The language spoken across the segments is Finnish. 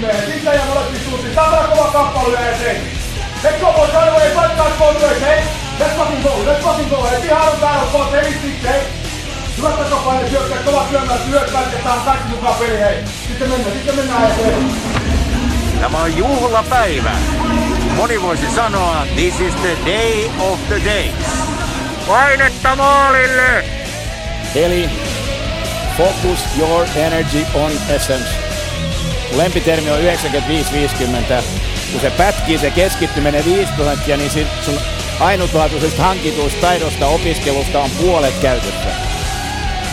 Siitä ja molempi suuntiin. Tämä on kova kappale ja eteen. Let's go boys, right away, fight back boys, hey? Let's fucking go, let's fucking go, hey? Ihan on täällä, stick, hey? Hyvät takapaine, syökkää, kova syömään, syöt, vältetään kaikki mukaan peli, hei. Sitten mennään, sitten mennään eteen. Tämä on juhlapäivä. Moni voisi sanoa, this is the day of the days. Painetta maalille! Eli focus your energy on essence. Lempitermi on 95-50. Kun se pätkii se keskittyminen 5 prosenttia, niin sun ainutlaatuisesta hankituista taidosta opiskelusta on puolet käytössä.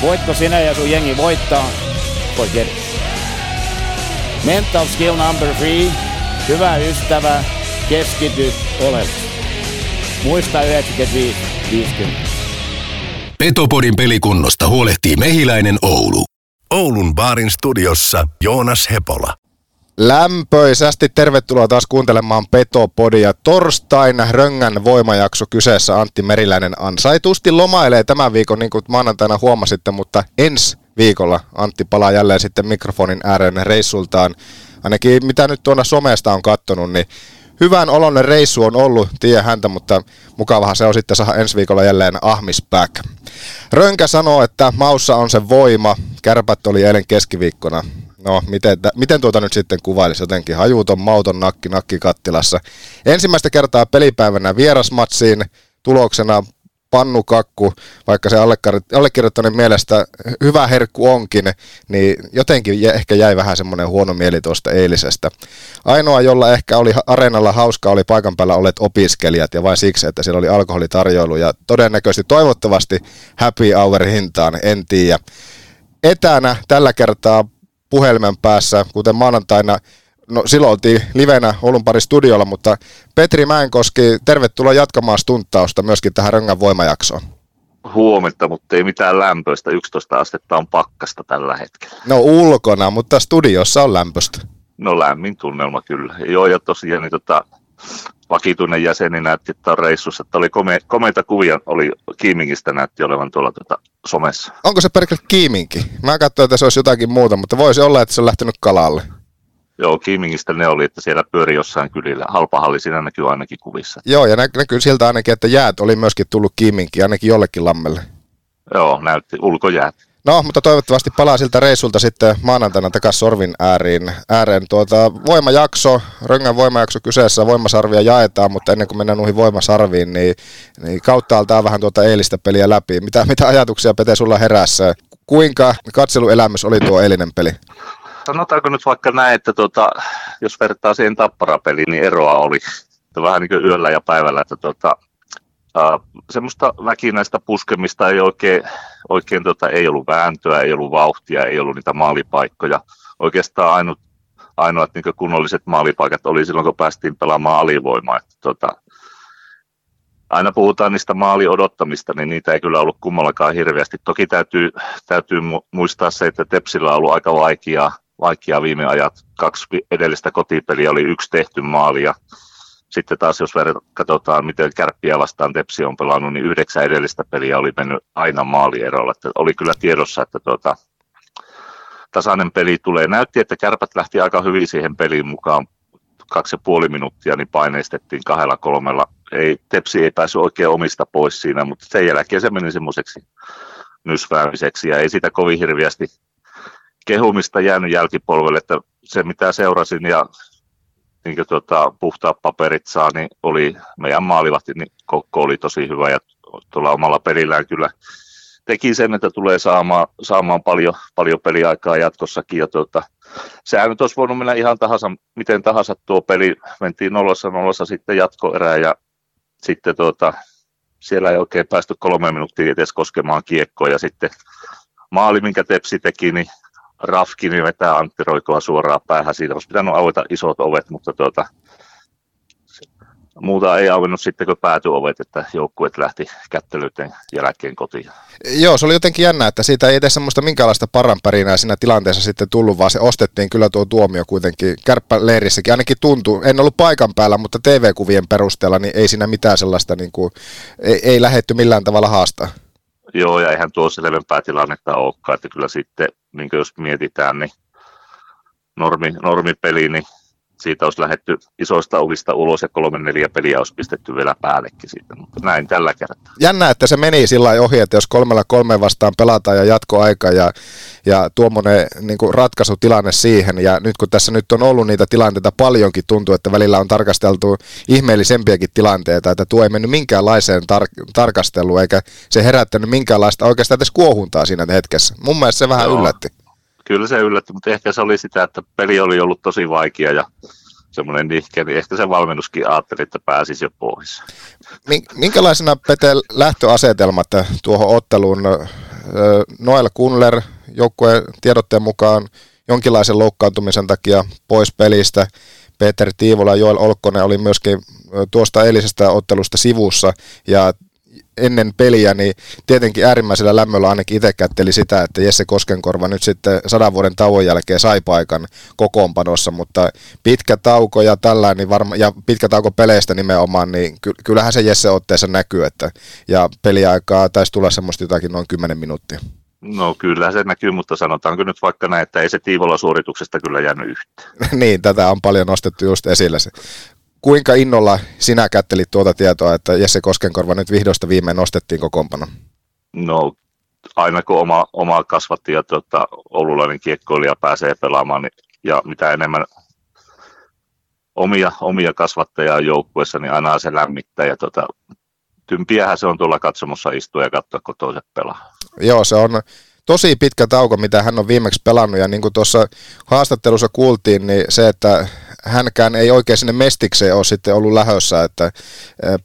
Voitko sinä ja sun jengi voittaa? Forget it. Mental skill number three. Hyvä ystävä, keskity oleellisesti. Muista 95-50. Petopodin pelikunnosta huolehtii Mehiläinen Oulu. Oulun baarin studiossa Joonas Hepola. Lämpöisästi tervetuloa taas kuuntelemaan Petopodia. Torstaina Röngän voimajakso kyseessä Antti Meriläinen ansaitusti lomailee tämän viikon, niin kuin maanantaina huomasitte, mutta ensi viikolla Antti palaa jälleen sitten mikrofonin ääreen reissultaan. Ainakin mitä nyt tuonne somesta on kattonut, niin hyvän oloinen reissu on ollut, tiedä häntä, mutta mukavahan se on sitten saada ensi viikolla jälleen ahmis back. Rönkä sanoo, että maussa on se voima. Kärpät oli eilen keskiviikkona. No, miten, miten tuota nyt sitten kuvailisi jotenkin? Hajuuton, mauton nakki nakki kattilassa. Ensimmäistä kertaa pelipäivänä vierasmatsiin tuloksena pannukakku, vaikka se allekirjoittaneen mielestä hyvä herkku onkin, niin jotenkin ehkä jäi vähän semmoinen huono mieli tuosta eilisestä. Ainoa, jolla ehkä oli areenalla hauska, oli paikan päällä olleet opiskelijat ja vain siksi, että siellä oli alkoholitarjoilu ja todennäköisesti toivottavasti happy hour hintaan, en tiedä. Etänä tällä kertaa puhelimen päässä, kuten maanantaina No silloin oltiin livenä Oulun pari studiolla, mutta Petri Mäenkoski, tervetuloa jatkamaan stunttausta myöskin tähän Röngän voimajaksoon. Huomenta, mutta ei mitään lämpöistä. 11 astetta on pakkasta tällä hetkellä. No ulkona, mutta studiossa on lämpöistä. No lämmin tunnelma kyllä. Joo, ja tosiaan niin tota, vakituinen jäseni näytti, että on reissussa, että oli kome, komeita kuvia, oli Kiimingistä näytti olevan tuolla tuota, somessa. Onko se perkele Kiiminki? Mä katsoin, että se olisi jotakin muuta, mutta voisi olla, että se on lähtenyt kalalle. Joo, Kiimingistä ne oli, että siellä pyöri jossain kylillä. Halpahalli siinä näkyy ainakin kuvissa. Joo, ja nä- näkyy siltä ainakin, että jäät oli myöskin tullut Kiiminkiin, ainakin jollekin lammelle. Joo, näytti ulkojäät. No, mutta toivottavasti palaa siltä reissulta sitten maanantaina takaisin sorvin ääriin, ääreen. Tuota, voimajakso, Röngän voimajakso kyseessä, voimasarvia jaetaan, mutta ennen kuin mennään noihin voimasarviin, niin, niin kauttaaltaan vähän tuota eilistä peliä läpi. Mitä, mitä ajatuksia Pete sulla herässä? Kuinka katseluelämys oli tuo eilinen peli? Sanotaanko nyt vaikka näin, että tuota, jos vertaa siihen tapparapeliin, niin eroa oli vähän niin kuin yöllä ja päivällä, että tuota, uh, semmoista väkinäistä puskemista ei oikein, oikein tuota, ei ollut vääntöä, ei ollut vauhtia, ei ollut niitä maalipaikkoja. Oikeastaan ainut, ainoat niin kunnolliset maalipaikat oli silloin, kun päästiin pelaamaan alivoimaa. Että, tuota, aina puhutaan niistä maali odottamista, niin niitä ei kyllä ollut kummallakaan hirveästi. Toki täytyy, täytyy muistaa se, että Tepsillä on ollut aika vaikeaa vaikea viime ajat. Kaksi edellistä kotipeliä oli yksi tehty maali ja sitten taas jos katsotaan, miten kärppiä vastaan Tepsi on pelannut, niin yhdeksän edellistä peliä oli mennyt aina maalierolla. Että oli kyllä tiedossa, että tuota, tasainen peli tulee. Näytti, että kärpät lähti aika hyvin siihen peliin mukaan. Kaksi ja puoli minuuttia, niin paineistettiin kahdella kolmella. Ei, tepsi ei päässyt oikein omista pois siinä, mutta sen jälkeen se meni semmoiseksi nysväämiseksi ja ei sitä kovin hirviästi kehumista jäänyt jälkipolvelle, että se mitä seurasin ja niin tuota, puhtaat paperit saa, niin oli meidän maalivahti, niin Kokko oli tosi hyvä ja tuolla omalla pelillään kyllä teki sen, että tulee saamaan, saamaan paljon, paljon peliaikaa jatkossakin. Ja tuota, sehän nyt olisi voinut mennä ihan tahansa, miten tahansa tuo peli. Mentiin nollassa nollassa sitten jatkoerään ja sitten tuota, siellä ei oikein päästy kolme minuuttia edes koskemaan kiekkoa ja sitten maali, minkä Tepsi teki, niin Rafkini vetää Antti Roikoa suoraan päähän. Siitä olisi pitänyt avata isot ovet, mutta tuota, muuta ei auennut sitten, kun päätyovet, että joukkueet lähti kättelyiden jälkeen kotiin. Joo, se oli jotenkin jännä, että siitä ei edes semmoista minkäänlaista paranpärinää siinä tilanteessa sitten tullut, vaan se ostettiin kyllä tuo tuomio kuitenkin kärppäleirissäkin. Ainakin tuntuu, en ollut paikan päällä, mutta TV-kuvien perusteella niin ei siinä mitään sellaista, niin kuin, ei, ei lähetty millään tavalla haastaa. Joo, ja eihän tuo selvempää tilannetta olekaan, että kyllä sitten, niin jos mietitään, niin normi, normipeli, niin siitä olisi lähetty isoista ovista ulos ja kolme neljä peliä olisi pistetty vielä päällekin siitä, mutta näin tällä kertaa. Jännä, että se meni sillä ohi, että jos kolmella kolme vastaan pelataan ja jatkoaika ja, ja tuommoinen niin ratkaisutilanne siihen ja nyt kun tässä nyt on ollut niitä tilanteita paljonkin, tuntuu, että välillä on tarkasteltu ihmeellisempiäkin tilanteita, että tuo ei mennyt minkäänlaiseen tar- tarkasteluun eikä se herättänyt minkäänlaista oikeastaan edes kuohuntaa siinä hetkessä. Mun mielestä se vähän Joo. yllätti kyllä se yllätti, mutta ehkä se oli sitä, että peli oli ollut tosi vaikea ja semmoinen nihkeä, niin ehkä se valmennuskin ajatteli, että pääsisi jo pois. Minkälaisena Pete lähtöasetelmat tuohon otteluun? Noel Kunler joukkueen tiedotteen mukaan jonkinlaisen loukkaantumisen takia pois pelistä. Peter Tiivola ja Joel Olkkonen oli myöskin tuosta eilisestä ottelusta sivussa ja ennen peliä, niin tietenkin äärimmäisellä lämmöllä ainakin itse kätteli sitä, että Jesse Koskenkorva nyt sitten sadan vuoden tauon jälkeen sai paikan kokoonpanossa, mutta pitkä tauko ja tällainen, niin varma, ja pitkä tauko peleistä nimenomaan, niin ky- kyllähän se Jesse otteessa näkyy, että, ja peliaikaa taisi tulla semmoista jotakin noin 10 minuuttia. No kyllä se näkyy, mutta sanotaanko nyt vaikka näin, että ei se Tiivola suorituksesta kyllä jäänyt yhtään. niin, tätä on paljon nostettu just esille. Se kuinka innolla sinä kättelit tuota tietoa, että Jesse Koskenkorva nyt vihdoista viimein nostettiin kokoonpano? No aina kun oma, oma kasvatti ja tuota, oululainen kiekkoilija pääsee pelaamaan, niin, ja mitä enemmän omia, omia kasvattajia joukkueessa, niin aina se lämmittää. Ja tuota, tympiähän se on tuolla katsomossa istua ja katsoa, kun toiset pelaa. Joo, se on tosi pitkä tauko, mitä hän on viimeksi pelannut. Ja niin kuin tuossa haastattelussa kuultiin, niin se, että hänkään ei oikein sinne mestikseen ole sitten ollut lähössä, että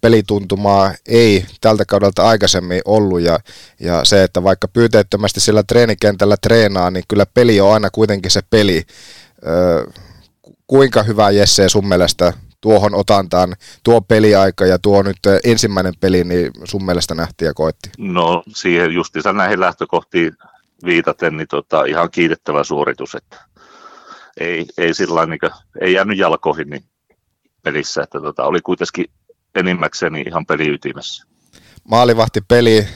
pelituntumaa ei tältä kaudelta aikaisemmin ollut ja, ja se, että vaikka pyyteettömästi sillä treenikentällä treenaa, niin kyllä peli on aina kuitenkin se peli. Kuinka hyvä Jesse sun mielestä tuohon otantaan tuo peliaika ja tuo nyt ensimmäinen peli, niin sun mielestä nähtiin ja koetti? No siihen justiinsa näihin lähtökohtiin viitaten, niin tota, ihan kiitettävä suoritus, että ei, ei, sillä niin kuin, ei jäänyt jalkoihin niin pelissä, että tota, oli kuitenkin enimmäkseen ihan peliytimessä. peli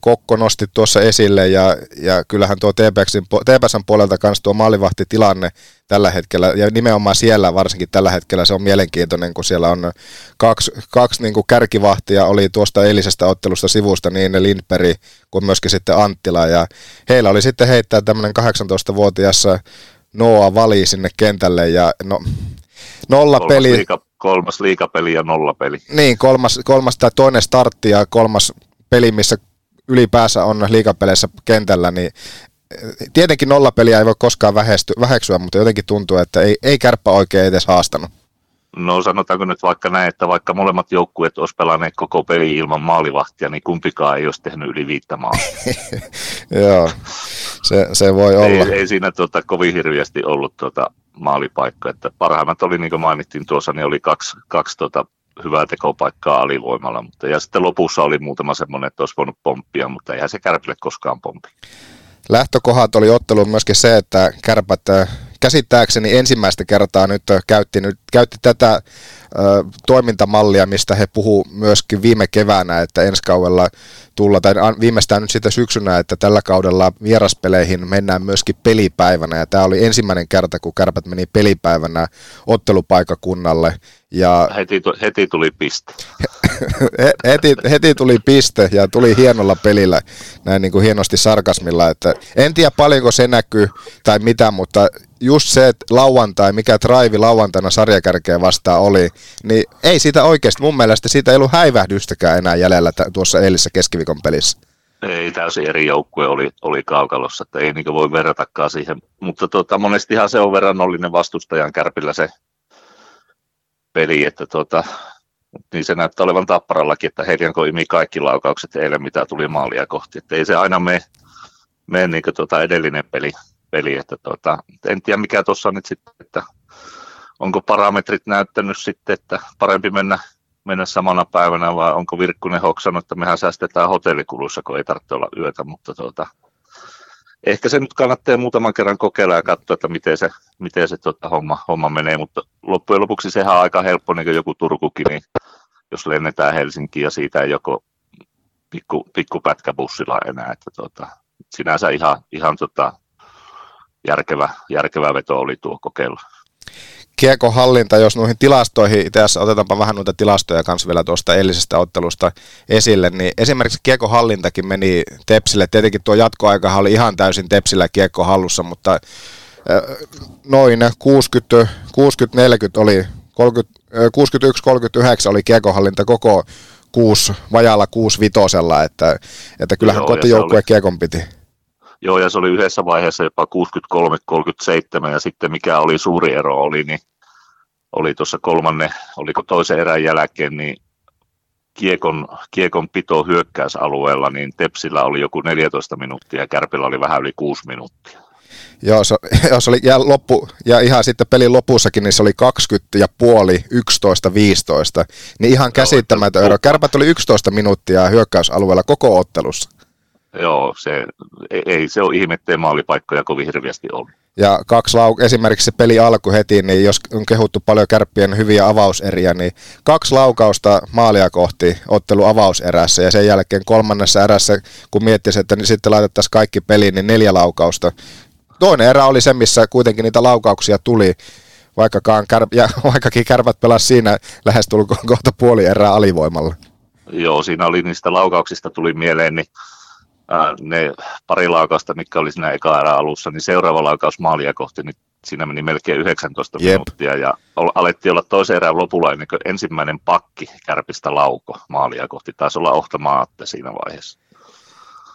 Kokko nosti tuossa esille ja, ja kyllähän tuo TPSn puolelta kanssa tuo maalivahtitilanne tällä hetkellä ja nimenomaan siellä varsinkin tällä hetkellä se on mielenkiintoinen, kun siellä on kaksi, kaksi niin kuin kärkivahtia oli tuosta eilisestä ottelusta sivusta niin Lindberg kuin myöskin sitten Anttila ja heillä oli sitten heittää tämmöinen 18-vuotias Noa vali sinne kentälle ja no, nolla kolmas peli. Liiga, kolmas liikapeli ja nolla peli. Niin, kolmas, kolmas tai toinen startti ja kolmas peli, missä ylipäänsä on liikapeleissä kentällä, niin tietenkin nollapeliä ei voi koskaan vähesty, väheksyä, mutta jotenkin tuntuu, että ei, ei kärppä oikein edes haastanut. No sanotaanko nyt vaikka näin, että vaikka molemmat joukkueet olisi pelanneet koko peli ilman maalivahtia, niin kumpikaan ei olisi tehnyt yli viittä maalia. Joo, se, se voi olla. Ei, ei siinä tuota, kovin hirveästi ollut tuota, maalipaikka. Että parhaimmat oli, niin kuin mainittiin tuossa, niin oli kaksi, kaksi tuota, hyvää tekopaikkaa alivoimalla. Mutta, ja sitten lopussa oli muutama semmoinen, että olisi voinut pomppia, mutta eihän se kärpille koskaan pompi. Lähtökohdat oli otteluun myöskin se, että kärpät käsittääkseni ensimmäistä kertaa nyt käytti, nyt, käytti tätä ö, toimintamallia, mistä he puhuu myöskin viime keväänä, että ensi kaudella tulla, tai viimeistään nyt sitä syksynä, että tällä kaudella vieraspeleihin mennään myöskin pelipäivänä, ja tämä oli ensimmäinen kerta, kun kärpät meni pelipäivänä ottelupaikakunnalle. Ja heti, heti tuli piste. heti, heti tuli piste ja tuli hienolla pelillä, näin niin kuin hienosti sarkasmilla, että en tiedä paljonko se näkyy tai mitä, mutta just se, että lauantai, mikä drive lauantaina sarjakärkeä vastaan oli, niin ei siitä oikeasti, mun mielestä siitä ei ollut häivähdystäkään enää jäljellä tuossa eilisessä keskiviikon pelissä. Ei, täysin eri joukkue oli, oli kaukalossa, että ei niin voi verratakaan siihen. Mutta tota, monestihan se on verrannollinen vastustajan kärpillä se peli, että tota, niin se näyttää olevan tapparallakin, että Herjanko imi kaikki laukaukset eilen, mitä tuli maalia kohti. Että ei se aina mene, mene niin tota edellinen peli, peli että tota, en tiedä mikä tuossa nyt sitten, että onko parametrit näyttänyt sitten, että parempi mennä mennä samana päivänä vai onko Virkkunen hoksannut, että mehän säästetään hotellikuluissa, kun ei tarvitse olla yötä, mutta tuota, ehkä se nyt kannattaa muutaman kerran kokeilla ja katsoa, että miten se, miten se tuota, homma, homma menee, mutta loppujen lopuksi sehän on aika helppo, niin kuin joku Turkukin, niin jos lennetään Helsinkiin ja siitä ei joko pikku, pikku pätkä bussilla enää, että tuota, sinänsä ihan, ihan tota, järkevä, järkevä veto oli tuo kokeilu. Kiekon hallinta, jos noihin tilastoihin, itse asiassa otetaanpa vähän noita tilastoja kanssa vielä tuosta eilisestä ottelusta esille, niin esimerkiksi Kiekon hallintakin meni Tepsille. Tietenkin tuo jatkoaika oli ihan täysin Tepsillä Kiekko hallussa, mutta noin 60-40 oli 61-39 oli kiekonhallinta koko kuusi, vajalla kuusi vitosella, että, että kyllähän kotijoukkue kiekon piti. Joo, ja se oli yhdessä vaiheessa jopa 63-37, ja sitten mikä oli suuri ero oli, niin oli tuossa kolmanne, oliko toisen erän jälkeen, niin kiekon, kiekon pito hyökkäysalueella, niin Tepsillä oli joku 14 minuuttia ja Kärpillä oli vähän yli 6 minuuttia. Joo, se, jos oli, ja, loppu, ja ihan sitten pelin lopussakin, niin se oli 20 ja puoli, 11, 15. Niin ihan käsittämätön ero. Kärpät oli 11 minuuttia hyökkäysalueella koko ottelussa. Joo, se, ei se ole ihme, ettei maalipaikkoja kovin hirveästi ollut. Ja kaksi lau- esimerkiksi se peli alku heti, niin jos on kehuttu paljon kärppien hyviä avauseriä, niin kaksi laukausta maalia kohti ottelu avauserässä ja sen jälkeen kolmannessa erässä, kun miettisi, että niin sitten laitettaisiin kaikki peliin, niin neljä laukausta. Toinen erä oli se, missä kuitenkin niitä laukauksia tuli, vaikkakaan kär- ja vaikkakin kärpät pelasi siinä lähes tulkoon kohta puoli erää alivoimalla. Joo, siinä oli niistä laukauksista tuli mieleen, niin ne pari laukausta, mikä oli siinä eka erä alussa, niin seuraava laukaus maalia kohti, niin siinä meni melkein 19 Jep. minuuttia ja alettiin olla toisen erän lopulla ennen kuin ensimmäinen pakki kärpistä lauko maalia kohti. Taisi olla Ohta Maatte siinä vaiheessa.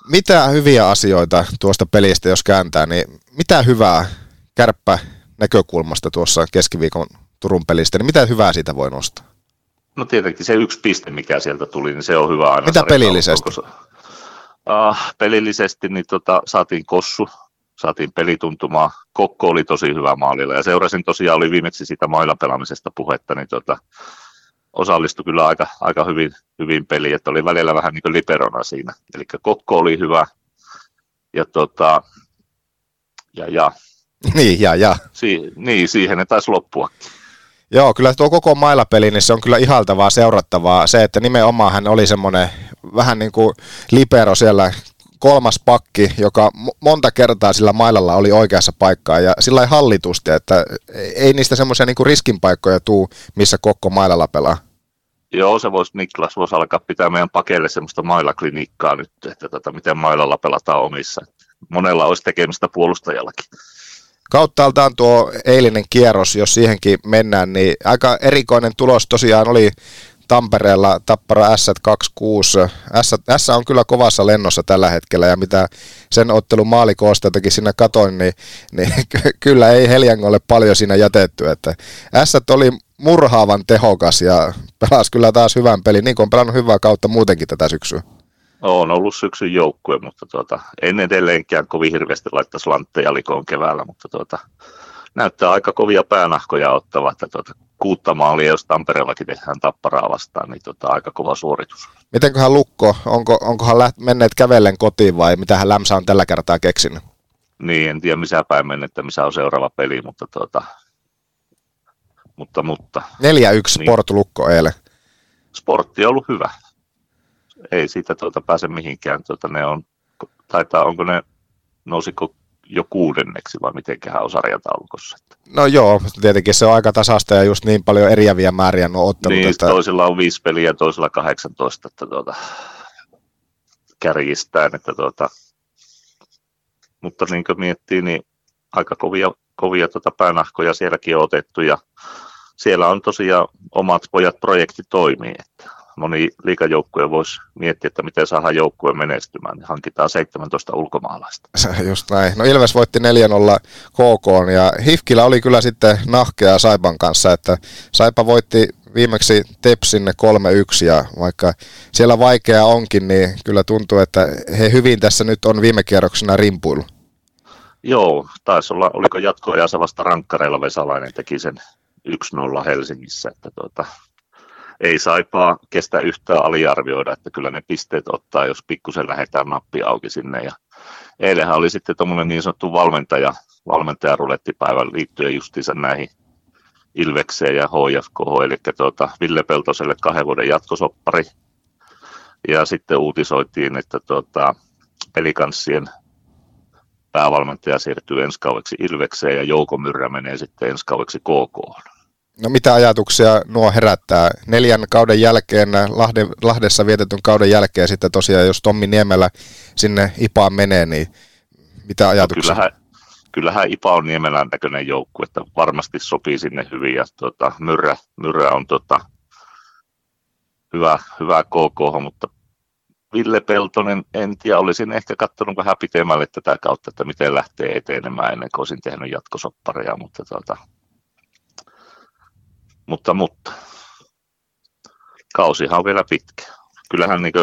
Mitä hyviä asioita tuosta pelistä, jos kääntää, niin mitä hyvää kärppä näkökulmasta tuossa keskiviikon Turun pelistä, niin mitä hyvää siitä voi nostaa? No tietenkin se yksi piste, mikä sieltä tuli, niin se on hyvä aina. Mitä pelillisesti? Uh, pelillisesti niin tota, saatiin kossu, saatiin pelituntumaa. Kokko oli tosi hyvä maalilla ja seurasin tosiaan, oli viimeksi sitä mailla pelaamisesta puhetta, niin tota, osallistui kyllä aika, aika hyvin, hyvin peliin, että oli välillä vähän niin kuin liberona siinä. Eli Kokko oli hyvä ja, tota, ja, ja niin, ja, ja. Si- niin, siihen ne taisi loppua. Joo, kyllä tuo koko mailapeli, niin se on kyllä ihaltavaa seurattavaa. Se, että nimenomaan hän oli semmoinen vähän niin kuin libero siellä kolmas pakki, joka monta kertaa sillä mailalla oli oikeassa paikkaa ja sillä ei hallitusti, että ei niistä semmoisia niin riskinpaikkoja tuu, missä koko mailalla pelaa. Joo, se voisi, Niklas voisi alkaa pitää meidän pakeille semmoista mailaklinikkaa nyt, että tota, miten mailalla pelataan omissa. Monella olisi tekemistä puolustajallakin. Kauttaaltaan tuo eilinen kierros, jos siihenkin mennään, niin aika erikoinen tulos tosiaan oli Tampereella Tappara S26. S, S on kyllä kovassa lennossa tällä hetkellä ja mitä sen ottelun maalikoostaitakin siinä katoin, niin, niin kyllä ei Heljangolle paljon siinä jätetty. Että S oli murhaavan tehokas ja pelasi kyllä taas hyvän pelin, niin kuin on pelannut hyvää kautta muutenkin tätä syksyä. On ollut syksyn joukkue, mutta tuota, en edelleenkään kovin hirveästi laittaisi lantteja likoon keväällä, mutta tuota, näyttää aika kovia päänahkoja ottava, että tuota, kuutta maalia, jos Tampereellakin tehdään tapparaa vastaan, niin tota, aika kova suoritus. Mitenköhän Lukko, onko, onkohan läht, menneet kävellen kotiin vai mitä hän Lämsä on tällä kertaa keksinyt? Niin, en tiedä missä päin mennyt, missä on seuraava peli, mutta tuota, mutta, mutta. 4-1 niin. Sport Lukko eilen. Sportti on ollut hyvä. Ei siitä tuota pääse mihinkään. Tuota, ne on, taitaa, onko ne, nousiko jo kuudenneksi vai mitenköhän on sarjataulukossa? No joo, tietenkin se on aika tasasta ja just niin paljon eriäviä määriä nuo ottelut. Niin, että... toisilla on viisi peliä ja toisilla 18, että tuota, kärjistään, että tuota, mutta niin kuin miettii, niin aika kovia, kovia tuota päänahkoja sielläkin on otettu ja siellä on tosiaan omat pojat projekti toimii, että moni liikajoukkue voisi miettiä, että miten saadaan joukkue menestymään. Niin hankitaan 17 ulkomaalaista. Just näin. No Ilves voitti 4-0 KK ja Hifkillä oli kyllä sitten nahkea Saipan kanssa, että Saipa voitti viimeksi Tepsin 3-1 ja vaikka siellä vaikea onkin, niin kyllä tuntuu, että he hyvin tässä nyt on viime kierroksena rimpuilu. Joo, taisi olla, oliko jatkoajassa vasta rankkareilla Vesalainen teki sen 1-0 Helsingissä, että tuota, ei saipaa kestä yhtään aliarvioida, että kyllä ne pisteet ottaa, jos pikkusen lähdetään nappi auki sinne. Ja eilenhän oli sitten tuommoinen niin sanottu valmentaja, valmentajarulettipäivä liittyen justiinsa näihin Ilvekseen ja HFK, eli tuota, Ville Peltoselle kahden vuoden jatkosoppari. Ja sitten uutisoitiin, että tuota, pelikanssien päävalmentaja siirtyy ensi kaueksi Ilvekseen ja Jouko Myrrä menee sitten ensi kaueksi KK. No mitä ajatuksia nuo herättää? Neljän kauden jälkeen, Lahde, Lahdessa vietetyn kauden jälkeen sitten tosiaan, jos Tommi Niemelä sinne IPAan menee, niin mitä no ajatuksia? No kyllähän, kyllähän IPA on Niemelän näköinen joukku, että varmasti sopii sinne hyvin ja tuota, Myrrä, Myrrä on tuota, hyvä, hyvä KK, mutta Ville Peltonen, en tiedä, olisin ehkä katsonut vähän pitemmälle tätä kautta, että miten lähtee etenemään ennen kuin olisin tehnyt jatkosoppareja, mutta, tuota, mutta, mutta kausihan on vielä pitkä. Kyllähän niin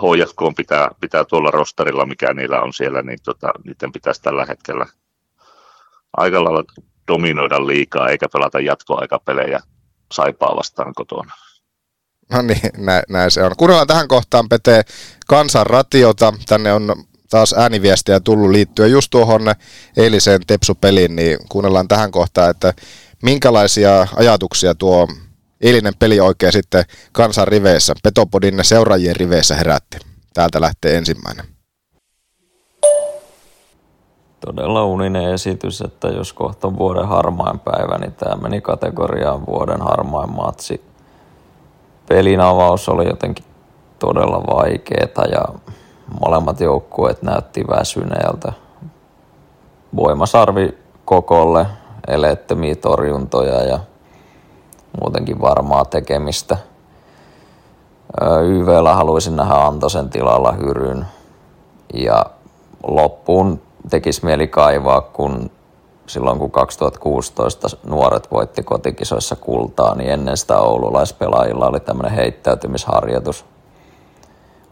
HJK pitää, pitää tuolla rosterilla, mikä niillä on siellä, niin tota, niiden pitäisi tällä hetkellä aika lailla dominoida liikaa, eikä pelata jatkoaikapelejä saipaa vastaan kotona. No niin, näin, näin se on. Kuunnellaan tähän kohtaan Pete Kansan ratiota. Tänne on taas ääniviestiä tullut liittyen just tuohon eiliseen Tepsu-peliin, niin kuunnellaan tähän kohtaan, että minkälaisia ajatuksia tuo eilinen peli oikein sitten kansan riveissä, Petopodin seuraajien riveissä herätti. Täältä lähtee ensimmäinen. Todella uninen esitys, että jos kohta on vuoden harmain päivä, niin tämä meni kategoriaan vuoden harmain matsi pelin avaus oli jotenkin todella vaikeeta ja molemmat joukkueet näytti väsyneeltä. Voimasarvi kokolle, eleettömiä torjuntoja ja muutenkin varmaa tekemistä. YVllä haluaisin nähdä Antosen tilalla hyryn ja loppuun tekisi mieli kaivaa, kun silloin kun 2016 nuoret voitti kotikisoissa kultaa, niin ennen sitä oululaispelaajilla oli tämmöinen heittäytymisharjoitus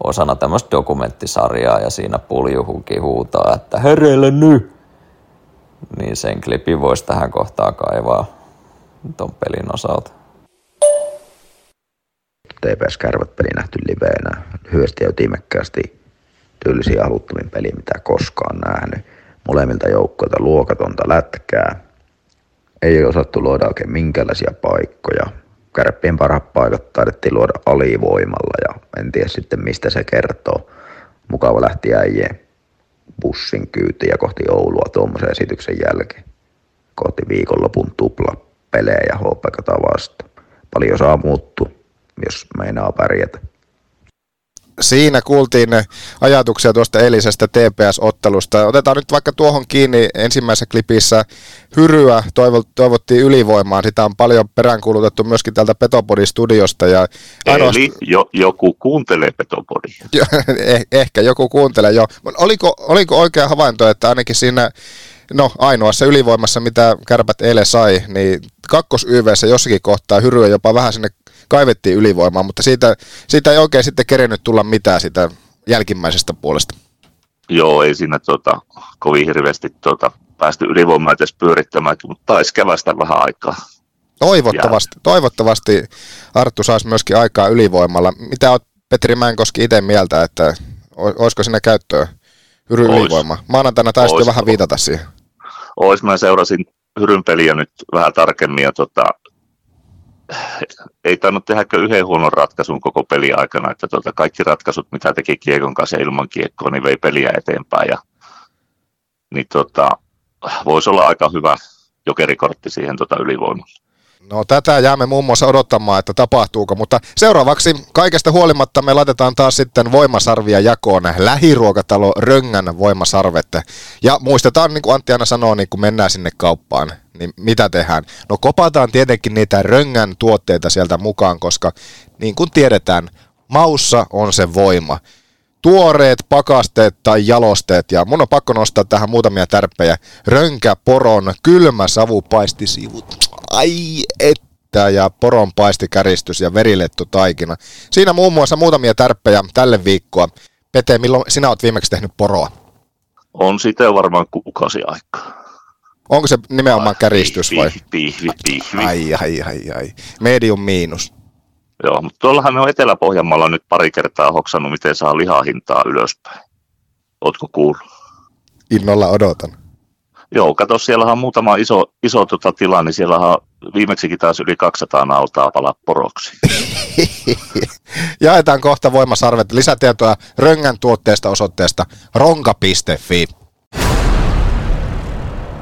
osana tämmöistä dokumenttisarjaa ja siinä puljuhuki huutaa, että hereille nyt! Niin sen klipin voisi tähän kohtaan kaivaa ton pelin osalta. TPS Kärvät peli nähty liveenä lyhyesti ja ytimekkäästi tyylisiä haluttomin peli, mitä koskaan nähnyt molemmilta joukkoilta luokatonta lätkää. Ei osattu luoda oikein minkälaisia paikkoja. Kärppien parhaat paikat taidettiin luoda alivoimalla ja en tiedä sitten mistä se kertoo. Mukava lähti äijien bussin kyytiä kohti Oulua tuommoisen esityksen jälkeen. Kohti viikonlopun tupla pelejä ja HPKta vasta. Paljon saa muuttua, jos meinaa pärjätä siinä kuultiin ajatuksia tuosta eilisestä TPS-ottelusta. Otetaan nyt vaikka tuohon kiinni ensimmäisessä klipissä. Hyryä toivottiin ylivoimaan. Sitä on paljon peräänkuulutettu myöskin täältä Petopodi-studiosta. Ja ainoast... Eli jo, joku kuuntelee Petopodia. eh, ehkä joku kuuntelee jo. Oliko, oliko oikea havainto, että ainakin siinä no ainoassa ylivoimassa, mitä kärpät eilen sai, niin kakkos YVssä jossakin kohtaa hyryä jopa vähän sinne kaivettiin ylivoimaa, mutta siitä, siitä ei oikein sitten kerennyt tulla mitään sitä jälkimmäisestä puolesta. Joo, ei siinä tota, kovin hirveästi tota, päästy ylivoimaa edes pyörittämään, mutta taisi kevästä vähän aikaa. Toivottavasti, ja. toivottavasti Arttu saisi myöskin aikaa ylivoimalla. Mitä olet Petri Mänkoski itse mieltä, että olisiko sinne käyttöä Hyry ylivoima? Maanantaina taisi jo vähän viitata siihen. Ois, mä seurasin Hyryn peliä nyt vähän tarkemmin ja tota, ei tainnut tehdä yhden huonon ratkaisun koko peli aikana, että tuota, kaikki ratkaisut, mitä teki Kiekon kanssa ilman Kiekkoa, niin vei peliä eteenpäin. Ja, niin tota, voisi olla aika hyvä jokerikortti siihen tota ylivoimalle. No tätä jäämme muun muassa odottamaan, että tapahtuuko, mutta seuraavaksi kaikesta huolimatta me laitetaan taas sitten voimasarvia jakoon lähiruokatalo Röngän voimasarvet. Ja muistetaan, niin kuin Antti aina sanoo, niin kun mennään sinne kauppaan, niin mitä tehdään? No kopataan tietenkin niitä Röngän tuotteita sieltä mukaan, koska niin kuin tiedetään, maussa on se voima tuoreet pakasteet tai jalosteet. Ja mun on pakko nostaa tähän muutamia tärppejä. Rönkä, poron, kylmä savupaistisivut. Ai että ja poron paistikäristys ja verilettu taikina. Siinä muun muassa muutamia tärppejä tälle viikkoa. Pete, milloin sinä olet viimeksi tehnyt poroa? On sitä varmaan kuukausi aikaa. Onko se nimenomaan käristys vai? Pihvi, pihvi, pihvi. Ai, ai, ai, ai. Medium miinus. Joo, mutta tuollahan on Etelä-Pohjanmaalla nyt pari kertaa hoksannut, miten saa lihahintaa ylöspäin. Ootko kuullut? Innolla odotan. Joo, kato, siellä on muutama iso, iso tota tila, niin siellä on viimeksikin taas yli 200 nautaa palaa poroksi. Jaetaan kohta voimasarvet. Lisätietoa Röngän tuotteesta osoitteesta ronka.fi.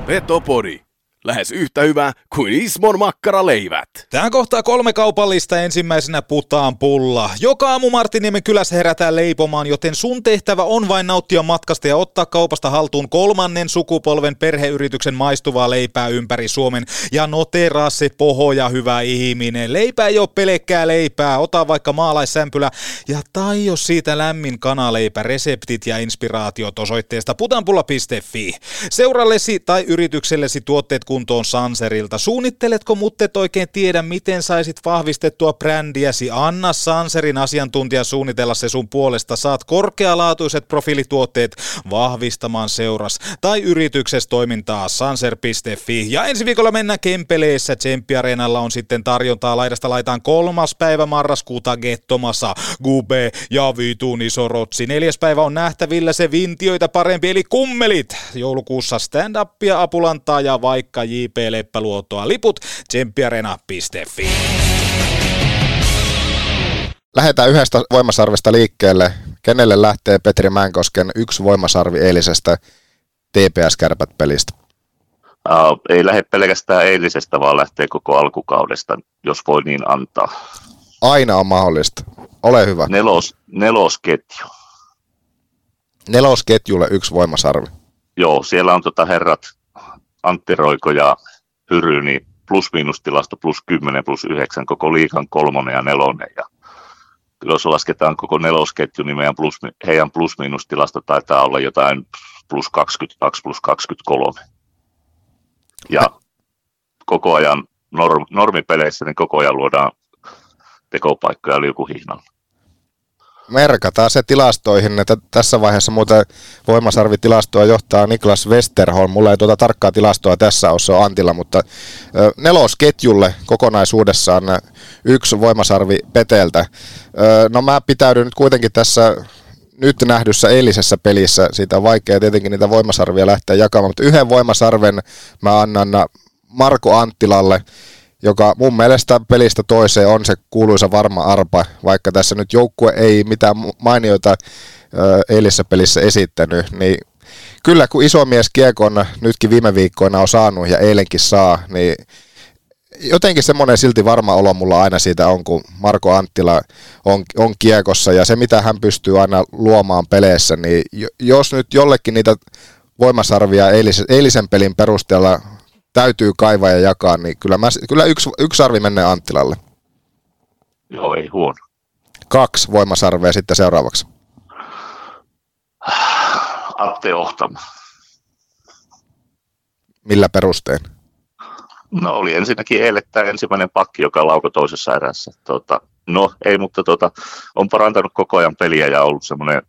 Petopodi. Lähes yhtä hyvä kuin Ismon makkaraleivät. Tähän kohtaa kolme kaupallista ensimmäisenä putaan pulla. Joka aamu Martiniemen kylässä herätään leipomaan, joten sun tehtävä on vain nauttia matkasta ja ottaa kaupasta haltuun kolmannen sukupolven perheyrityksen maistuvaa leipää ympäri Suomen. Ja noteraa se pohoja hyvä ihminen. Leipä ei ole pelkkää leipää, ota vaikka maalaissämpylä ja tai jos siitä lämmin kanaleipä, reseptit ja inspiraatiot osoitteesta putanpulla.fi. Seurallesi tai yrityksellesi tuotteet kuntoon Sanserilta. Suunnitteletko, mutta et oikein tiedä, miten saisit vahvistettua brändiäsi? Anna Sanserin asiantuntija suunnitella se sun puolesta. Saat korkealaatuiset profiilituotteet vahvistamaan seuras tai yrityksessä toimintaa sanser.fi. Ja ensi viikolla mennään Kempeleessä. Tsemppiareenalla on sitten tarjontaa laidasta laitaan kolmas päivä marraskuuta Gettomassa. Gube ja vitun iso rotsi. Neljäs päivä on nähtävillä se vintioita parempi eli kummelit. Joulukuussa stand-upia, apulantaa ja vaikka J.P. Leppäluottoa. Liput tsemppiarena.fi. Lähdetään yhdestä voimasarvesta liikkeelle. Kenelle lähtee Petri Mänkosken yksi voimasarvi eilisestä TPS-kärpät-pelistä? Uh, ei lähde pelkästään eilisestä, vaan lähtee koko alkukaudesta, jos voi niin antaa. Aina on mahdollista. Ole hyvä. Nelos, nelosketju. Nelosketjulle yksi voimasarvi. Joo, siellä on tota herrat Antti Roiko ja Hyry, niin plus-miinustilasto plus 10 plus 9, koko liikan kolmonen ja nelonen. Ja jos lasketaan koko nelosketju, niin meidän plus, heidän plus-miinustilasto taitaa olla jotain plus 22 plus 23. Ja koko ajan norm, normipeleissä niin koko ajan luodaan tekopaikkoja liukuhihnalla merkataan se tilastoihin, että tässä vaiheessa muuten voimasarvitilastoa johtaa Niklas Westerholm. Mulla ei tuota tarkkaa tilastoa tässä osa Antilla, mutta nelosketjulle kokonaisuudessaan yksi voimasarvi Peteltä. No mä pitäydyn nyt kuitenkin tässä nyt nähdyssä eilisessä pelissä, siitä on vaikea tietenkin niitä voimasarvia lähteä jakamaan, mutta yhden voimasarven mä annan Marko Anttilalle, joka mun mielestä pelistä toiseen on se kuuluisa varma arpa, vaikka tässä nyt joukkue ei mitään mainioita eilisessä pelissä esittänyt, niin kyllä kun iso mies kiekon nytkin viime viikkoina on saanut ja eilenkin saa, niin jotenkin semmoinen silti varma olo mulla aina siitä on, kun Marko Anttila on, on kiekossa ja se mitä hän pystyy aina luomaan peleissä, niin jos nyt jollekin niitä voimasarvia eilisen, eilisen pelin perusteella täytyy kaivaa ja jakaa, niin kyllä, mä, kyllä yksi, yksi arvi menee Anttilalle. Joo, ei huono. Kaksi voimasarvea sitten seuraavaksi. Atte Ohtama. Millä perustein? No oli ensinnäkin eilen tämä ensimmäinen pakki, joka laukoi toisessa erässä. Tota, no ei, mutta tota, on parantanut koko ajan peliä ja ollut semmoinen,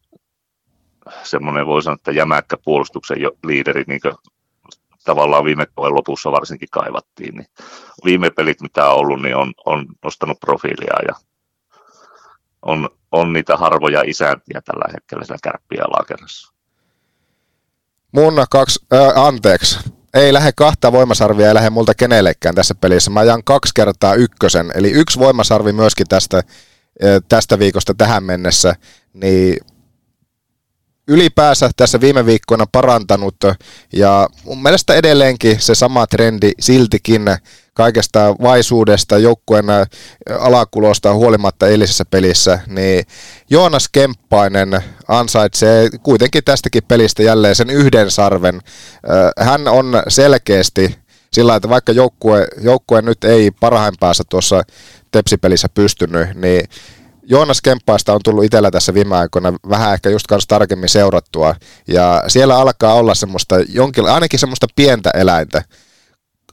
semmoinen voi sanoa, että jämäkkä puolustuksen jo, liideri, niin tavallaan viime kauden lopussa varsinkin kaivattiin. Niin viime pelit, mitä on ollut, niin on, on nostanut profiilia ja on, on niitä harvoja isäntiä tällä hetkellä siellä kärppiä alakerrassa. Mun kaksi, äh, anteeksi, ei lähde kahta voimasarvia, ei lähde multa kenellekään tässä pelissä. Mä ajan kaksi kertaa ykkösen, eli yksi voimasarvi myöskin tästä, tästä viikosta tähän mennessä, niin ylipäänsä tässä viime viikkoina parantanut ja mun mielestä edelleenkin se sama trendi siltikin kaikesta vaisuudesta, joukkueen alakulosta huolimatta eilisessä pelissä, niin Joonas Kemppainen ansaitsee kuitenkin tästäkin pelistä jälleen sen yhden sarven. Hän on selkeästi sillä että vaikka joukkue, joukkue nyt ei parhaimpäänsä tuossa tepsipelissä pystynyt, niin Joonas Kemppaista on tullut itsellä tässä viime aikoina vähän ehkä just kanssa tarkemmin seurattua. Ja siellä alkaa olla semmoista, jonkin, ainakin semmoista pientä eläintä.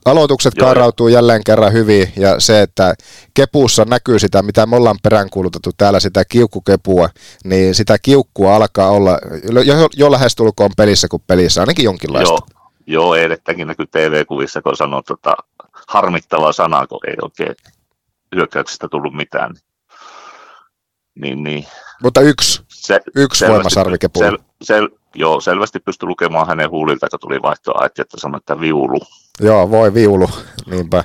Aloitukset Joo. kairautuu jälleen kerran hyvin ja se, että kepuussa näkyy sitä, mitä me ollaan peräänkuulutettu täällä, sitä kiukkukepua, niin sitä kiukkua alkaa olla jo, jo lähestulkoon pelissä kuin pelissä, ainakin jonkinlaista. Joo, Joo eilettäkin näkyy TV-kuvissa, kun sanoo tota, harmittavaa sanaa, kun ei oikein hyökkäyksestä tullut mitään. Niin, niin Mutta yksi, se, yksi selvästi- voimasarvikepullo. Sel, sel, joo, selvästi pystyi lukemaan hänen huulilta, kun tuli vaihtoaitti, että sanoi, että viulu. Joo, voi viulu, niinpä.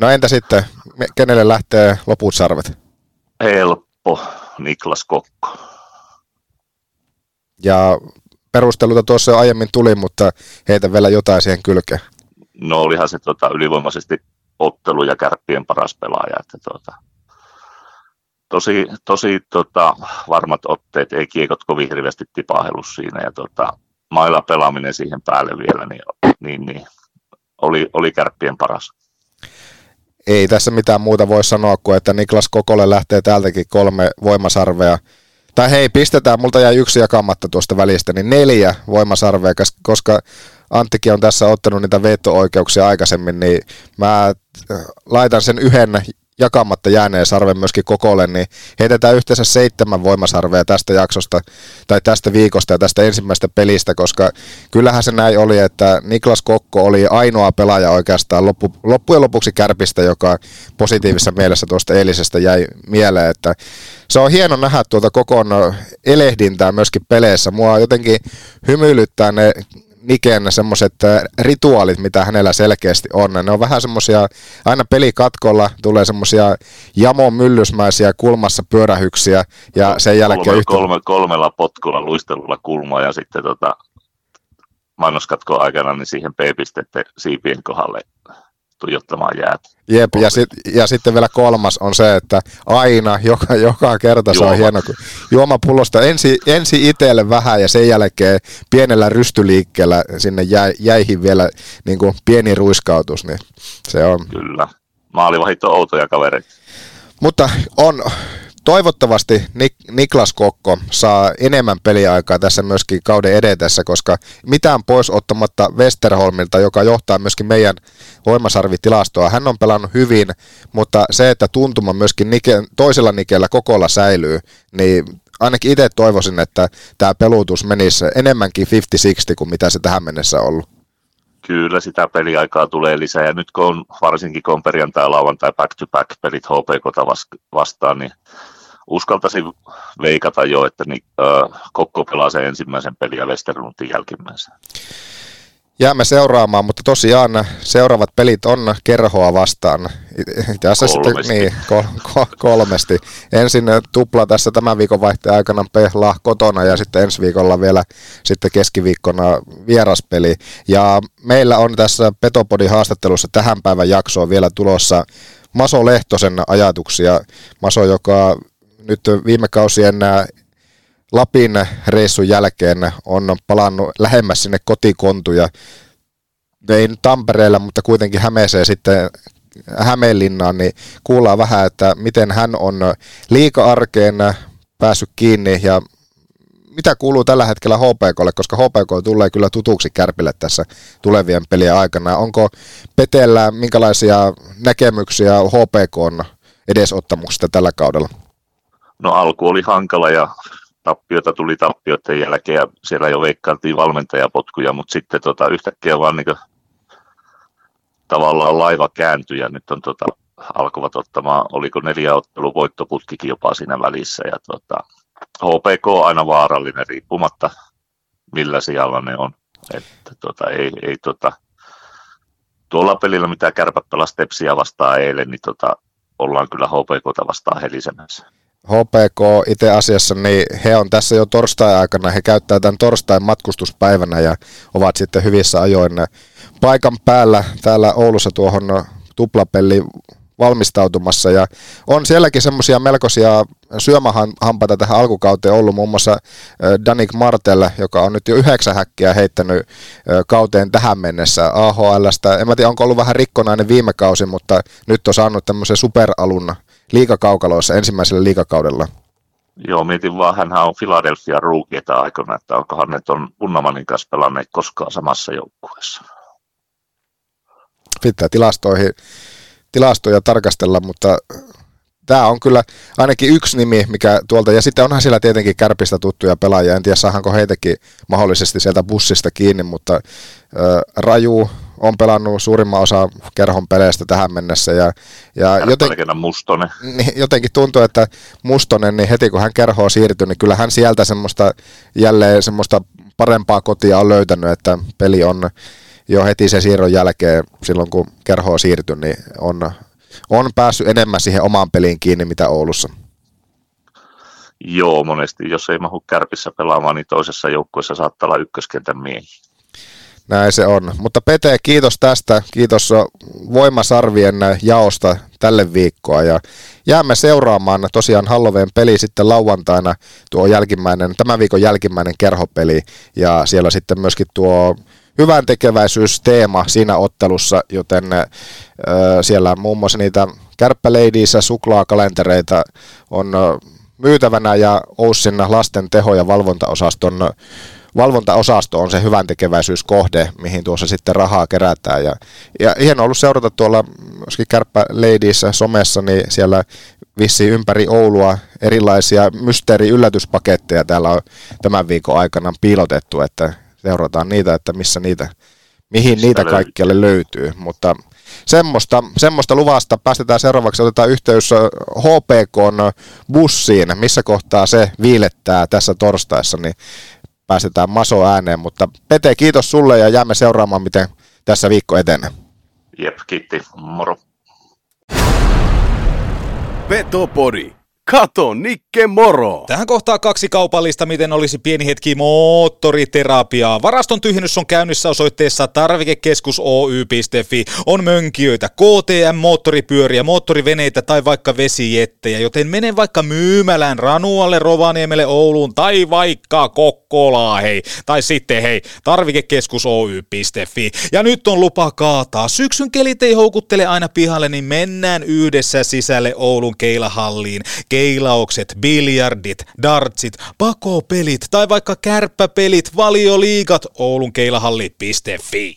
No entä sitten, kenelle lähtee loput sarvet? Helppo, Niklas Kokko. Ja perusteluta tuossa jo aiemmin tuli, mutta heitä vielä jotain siihen kylkeen. No olihan se tota, ylivoimaisesti ottelu ja kärppien paras pelaaja. Että, tota, tosi tosi tota, varmat otteet, ei kiekot kovin hirveästi tipahellut siinä. Ja tota, mailla pelaaminen siihen päälle vielä, niin, niin, niin oli, oli kärppien paras. Ei tässä mitään muuta voi sanoa kuin, että Niklas Kokolle lähtee täältäkin kolme voimasarvea. Tai hei, pistetään, multa jäi yksi jakamatta tuosta välistä, niin neljä voimasarvea, koska Anttikin on tässä ottanut niitä veto-oikeuksia aikaisemmin, niin mä äh, laitan sen yhden jakamatta jääneen sarven myöskin kokolle, niin heitetään yhteensä seitsemän voimasarvea tästä jaksosta, tai tästä viikosta ja tästä ensimmäisestä pelistä, koska kyllähän se näin oli, että Niklas Kokko oli ainoa pelaaja oikeastaan loppu, loppujen lopuksi kärpistä, joka positiivisessa mielessä tuosta eilisestä jäi mieleen, että se on hieno nähdä tuota kokon elehdintää myöskin peleissä. Mua jotenkin hymyilyttää ne Niken semmoiset rituaalit, mitä hänellä selkeästi on. Ne on vähän semmoisia, aina pelikatkolla tulee semmoisia jamon myllysmäisiä kulmassa pyörähyksiä ja sen jälkeen kolme, yhtä... kolme, kolmella potkulla luistelulla kulmaa ja sitten tota, mainoskatkon aikana niin siihen p-pisteiden siipien kohdalle tuijottamaan jäät. Jep, ja, sit, ja sitten vielä kolmas on se, että aina, joka, joka kerta se on Juoma. hieno, kun juomapullosta ensi, ensi itselle vähän ja sen jälkeen pienellä rystyliikkeellä sinne jä, jäihin vielä niin kuin pieni ruiskautus, niin se on. Kyllä. Maalivahit on outoja kavereita. Mutta on toivottavasti Nik- Niklas Kokko saa enemmän peliaikaa tässä myöskin kauden edetessä, koska mitään pois ottamatta Westerholmilta, joka johtaa myöskin meidän voimasarvitilastoa. Hän on pelannut hyvin, mutta se, että tuntuma myöskin Nike, toisella Nikellä kokolla säilyy, niin ainakin itse toivoisin, että tämä pelutus menisi enemmänkin 50-60 kuin mitä se tähän mennessä on ollut. Kyllä sitä peliaikaa tulee lisää ja nyt kun on varsinkin kun on perjantai, lauantai, back to back pelit vas- vastaan, niin uskaltaisin veikata jo, että niin, äh, Kokko pelaa sen ensimmäisen pelin ja Westerlundin jälkimmäisen. Jäämme seuraamaan, mutta tosiaan seuraavat pelit on kerhoa vastaan. Itse asiassa sitten Kolmesti. niin, kol- ko- kolmesti. Ensin tupla tässä tämän viikon vaihteen aikana Pehla kotona ja sitten ensi viikolla vielä sitten keskiviikkona vieraspeli. Ja meillä on tässä Petopodin haastattelussa tähän päivän jaksoon vielä tulossa Maso Lehtosen ajatuksia. Maso, joka nyt viime kausien nämä Lapin reissun jälkeen on palannut lähemmäs sinne kotikontuja. Ei nyt Tampereella, mutta kuitenkin Hämeeseen sitten Hämeenlinnaan, niin kuullaan vähän, että miten hän on liika-arkeen päässyt kiinni ja mitä kuuluu tällä hetkellä HPKlle, koska HPK tulee kyllä tutuksi Kärpille tässä tulevien pelien aikana. Onko Petellä minkälaisia näkemyksiä HPKn edesottamuksesta tällä kaudella? No alku oli hankala ja tappiota tuli tappioiden jälkeen ja siellä jo veikkailtiin valmentajapotkuja, mutta sitten tota, yhtäkkiä vaan niin tavallaan laiva kääntyi ja nyt on tota, alkoivat ottamaan, oliko neljä ottelu voittoputkikin jopa siinä välissä ja tota, HPK on aina vaarallinen riippumatta millä sijalla ne on. Että tota, ei, ei tota, tuolla pelillä mitä kärpät pelasi Tepsiä vastaan eilen, niin tota, ollaan kyllä HPKta vastaan helisemässä. HPK itse asiassa, niin he on tässä jo torstai-aikana, he käyttää tämän torstain matkustuspäivänä ja ovat sitten hyvissä ajoin paikan päällä täällä Oulussa tuohon tuplapelliin valmistautumassa ja on sielläkin semmoisia melkoisia syömähampaita tähän alkukauteen ollut, muun muassa Danik Martel, joka on nyt jo yhdeksän häkkiä heittänyt kauteen tähän mennessä AHLstä. En mä tiedä, onko ollut vähän rikkonainen viime kausi, mutta nyt on saanut tämmöisen superalun liikakaukaloissa ensimmäisellä liikakaudella. Joo, mietin vaan, hän on Philadelphia ruukieta aikana, että onkohan ne on Unnamanin kanssa pelanneet koskaan samassa joukkueessa. Pitää tilastoihin, tilastoja tarkastella, mutta tämä on kyllä ainakin yksi nimi, mikä tuolta, ja sitten onhan siellä tietenkin kärpistä tuttuja pelaajia, en tiedä saahanko heitäkin mahdollisesti sieltä bussista kiinni, mutta äh, Raju on pelannut suurimman osa kerhon peleistä tähän mennessä. Ja, ja joten, Mustonen. Niin, jotenkin tuntuu, että Mustonen, niin heti kun hän kerhoon siirtyi, niin kyllä hän sieltä semmoista, jälleen semmoista parempaa kotia on löytänyt, että peli on jo heti sen siirron jälkeen, silloin kun kerhoon siirtyi, niin on, on päässyt enemmän siihen omaan peliin kiinni, mitä Oulussa. Joo, monesti jos ei mahu kärpissä pelaamaan, niin toisessa joukkueessa saattaa olla ykköskentän miehi. Näin se on. Mutta Pete, kiitos tästä. Kiitos voimasarvien jaosta tälle viikkoa. Ja jäämme seuraamaan tosiaan Halloween peli sitten lauantaina, tuo jälkimmäinen, tämän viikon jälkimmäinen kerhopeli. Ja siellä sitten myöskin tuo hyvän tekeväisyysteema siinä ottelussa, joten siellä muun muassa niitä kärppäleidiissä suklaakalentereita on myytävänä ja Oussin lasten teho- ja valvontaosaston valvontaosasto on se hyvän tekeväisyyskohde, mihin tuossa sitten rahaa kerätään. Ja, ja hieno ollut seurata tuolla myöskin Kärppä Ladies somessa, niin siellä vissi ympäri Oulua erilaisia mysteeri-yllätyspaketteja täällä on tämän viikon aikana piilotettu, että seurataan niitä, että missä niitä, mihin Mistä niitä kaikkialle löytyy, mutta semmoista, semmoista luvasta. Päästetään seuraavaksi, otetaan yhteys HPK bussiin, missä kohtaa se viilettää tässä torstaissa, niin päästetään Maso ääneen. Mutta Pete, kiitos sulle ja jäämme seuraamaan, miten tässä viikko etenee. Jep, kiitti. Moro. Petopodi. Kato, Nikke Moro! Tähän kohtaa kaksi kaupallista, miten olisi pieni hetki moottoriterapiaa. Varaston tyhjennys on käynnissä osoitteessa tarvikekeskus Oy.fi. On mönkijöitä, KTM, moottoripyöriä, moottoriveneitä tai vaikka vesijettejä, joten mene vaikka myymälään Ranualle, Rovaniemelle, Ouluun tai vaikka Kokkolaa, hei. Tai sitten hei, tarvikekeskus Oy.fi. Ja nyt on lupa kaataa. Syksyn kelit ei houkuttele aina pihalle, niin mennään yhdessä sisälle Oulun keilahalliin keilaukset, biljardit, dartsit, pakopelit tai vaikka kärppäpelit, valioliigat, Oulun keilahalli.fi.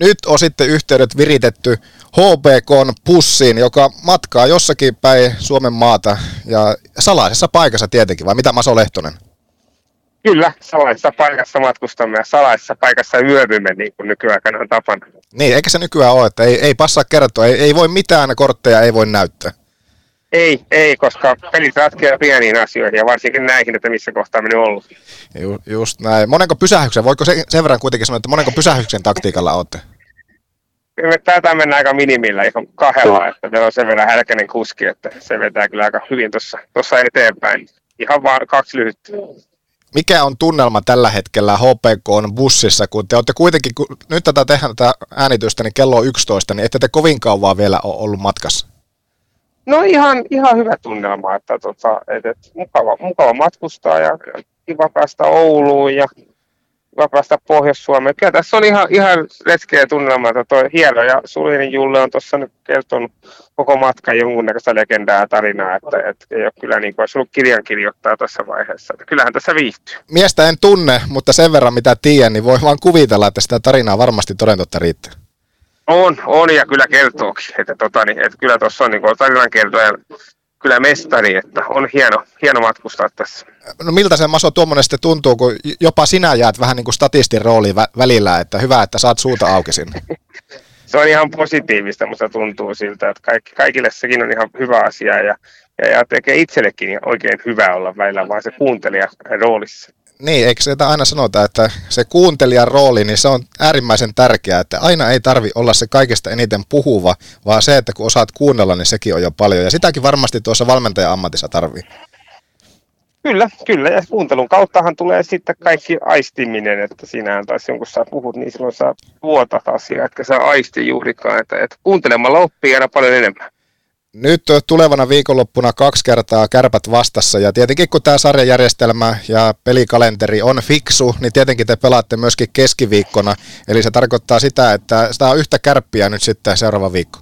Nyt on sitten yhteydet viritetty HBKn pussiin, joka matkaa jossakin päin Suomen maata ja salaisessa paikassa tietenkin, vai mitä Maso Lehtonen? Kyllä, salaisessa paikassa matkustamme ja salaisessa paikassa yövymme, niin kuin nykyaikana on tapana. Niin, eikä se nykyään ole, että ei, ei passaa kertoa, ei, ei voi mitään kortteja, ei voi näyttää. Ei, ei, koska pelit ratkeaa pieniin asioihin ja varsinkin näihin, että missä kohtaa me ollut. Ju, just näin. Monenko pysähyksen, voiko se, sen verran kuitenkin sanoa, että monenko pysähyksen taktiikalla olette? Me taitaa mennä aika minimillä ihan kahdella, että meillä on sen verran härkäinen kuski, että se vetää kyllä aika hyvin tuossa eteenpäin. Ihan vaan kaksi lyhyttä mikä on tunnelma tällä hetkellä HPK on bussissa, kun te olette kuitenkin, kun nyt tätä tehdään tätä äänitystä, niin kello on 11, niin ette te kovin kauan vielä ole ollut matkassa? No ihan, ihan hyvä tunnelma, että tota, et, et, mukava, mukava matkustaa ja, ja kiva päästä Ouluun ja vapaasta Pohjois-Suomeen. Kyllä tässä on ihan, ihan retkeä tunnelma, että toi hieno ja Sulinen Julle on tuossa nyt kertonut koko matkan jonkunnäköistä legendaa ja tarinaa, että, että ei ole kyllä niin kuin olisi ollut kirjan kirjoittaa tässä vaiheessa. Että kyllähän tässä viihtyy. Miestä en tunne, mutta sen verran mitä tiedän, niin voi vaan kuvitella, että sitä tarinaa varmasti toden totta riittää. On, on ja kyllä kertookin, että, tota, niin, että kyllä tuossa on niin tarinan kertoja kyllä mestari, että on hieno, hieno matkustaa tässä. No miltä se Maso tuommoinen sitten tuntuu, kun jopa sinä jäät vähän niin kuin statistin rooliin vä- välillä, että hyvä, että saat suuta auki sinne. se on ihan positiivista, mutta tuntuu siltä, että kaikki, kaikille sekin on ihan hyvä asia ja, ja, ja tekee itsellekin oikein hyvä olla välillä vaan se kuuntelija roolissa. Niin, eikö se aina sanota, että se kuuntelijan rooli, niin se on äärimmäisen tärkeää, että aina ei tarvi olla se kaikesta eniten puhuva, vaan se, että kun osaat kuunnella, niin sekin on jo paljon. Ja sitäkin varmasti tuossa valmentajan ammatissa tarvii. Kyllä, kyllä. Ja kuuntelun kauttahan tulee sitten kaikki aistiminen, että sinähän taas jonkun sä puhut, niin silloin sä tuotat asiaa, etkä sä aisti juurikaan. Että, että kuuntelemalla oppii aina paljon enemmän nyt tulevana viikonloppuna kaksi kertaa kärpät vastassa ja tietenkin kun tämä sarjajärjestelmä ja pelikalenteri on fiksu, niin tietenkin te pelaatte myöskin keskiviikkona. Eli se tarkoittaa sitä, että sitä on yhtä kärppiä nyt sitten seuraava viikko.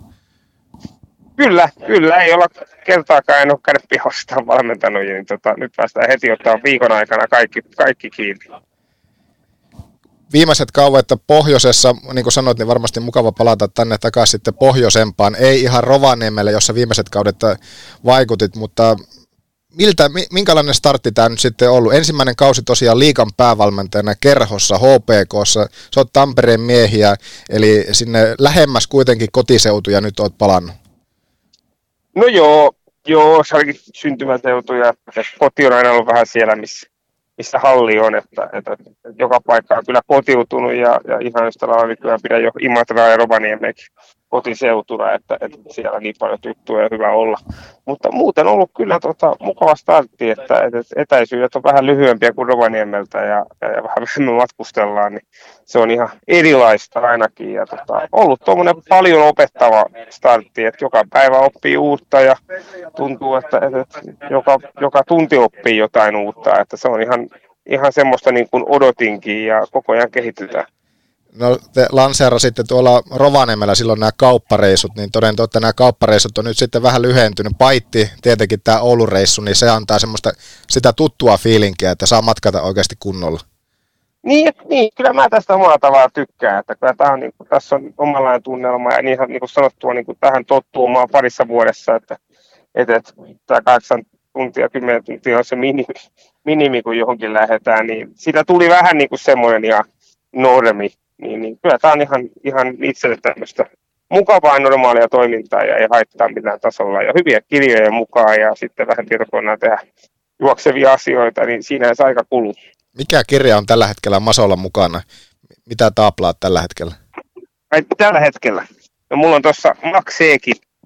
Kyllä, kyllä. Ei olla kertaakaan en ole kärppiä valmentanut, niin tota, nyt päästään heti ottaa viikon aikana kaikki, kaikki kiinni viimeiset kauet pohjoisessa, niin kuin sanoit, niin varmasti mukava palata tänne takaisin sitten pohjoisempaan. Ei ihan Rovaniemelle, jossa viimeiset kaudet vaikutit, mutta miltä, minkälainen startti tämä nyt sitten ollut? Ensimmäinen kausi tosiaan liikan päävalmentajana Kerhossa, HPKssa, sä oot Tampereen miehiä, eli sinne lähemmäs kuitenkin kotiseutuja nyt oot palannut. No joo, joo, se olikin syntymäseutu ja koti on aina ollut vähän siellä, missä, missä halli on, että, että, joka paikka on kyllä kotiutunut ja, ja ihan yhtä lailla kyllä pidän jo Imatraa ja Rovaniemekin kotiseutuna, että, että siellä on niin paljon tuttuja ja hyvä olla. Mutta muuten ollut kyllä tota, mukava startti, että, että etäisyydet on vähän lyhyempiä kuin Rovaniemeltä ja, ja, ja vähän vähemmän matkustellaan, niin se on ihan erilaista ainakin. Ja tota, ollut tuommoinen paljon opettava startti, että joka päivä oppii uutta ja tuntuu, että, että joka, joka tunti oppii jotain uutta, että se on ihan, ihan semmoista niin kuin odotinkin ja koko ajan kehitytään. No te lanseerasitte tuolla Rovaniemellä silloin nämä kauppareissut, niin toden totta nämä kauppareissut on nyt sitten vähän lyhentynyt. Paitti tietenkin tämä Oulun reissu, niin se antaa semmoista sitä tuttua fiilinkiä, että saa matkata oikeasti kunnolla. Niin, niin kyllä mä tästä omalla tavalla tykkään, että kyllä tämä on, niin kuin, tässä on omanlainen tunnelma ja niin, niin kuin sanottua, niin kuin tähän tottuu omaa parissa vuodessa, että, että, että tämä kahdeksan tuntia, kymmenen tuntia on se minimi, minimi, kun johonkin lähdetään, niin siitä tuli vähän niin kuin semmoinen ja normi, niin, niin kyllä tämä on ihan, ihan itselle tämmöistä mukavaa normaalia toimintaa ja ei haittaa millään tasolla. Ja hyviä kirjoja mukaan ja sitten vähän tietokoneen tehdä juoksevia asioita, niin siinä se aika kuluu. Mikä kirja on tällä hetkellä Masolla mukana? Mitä taaplaat tällä hetkellä? Ai, tällä hetkellä? No, mulla on tuossa Max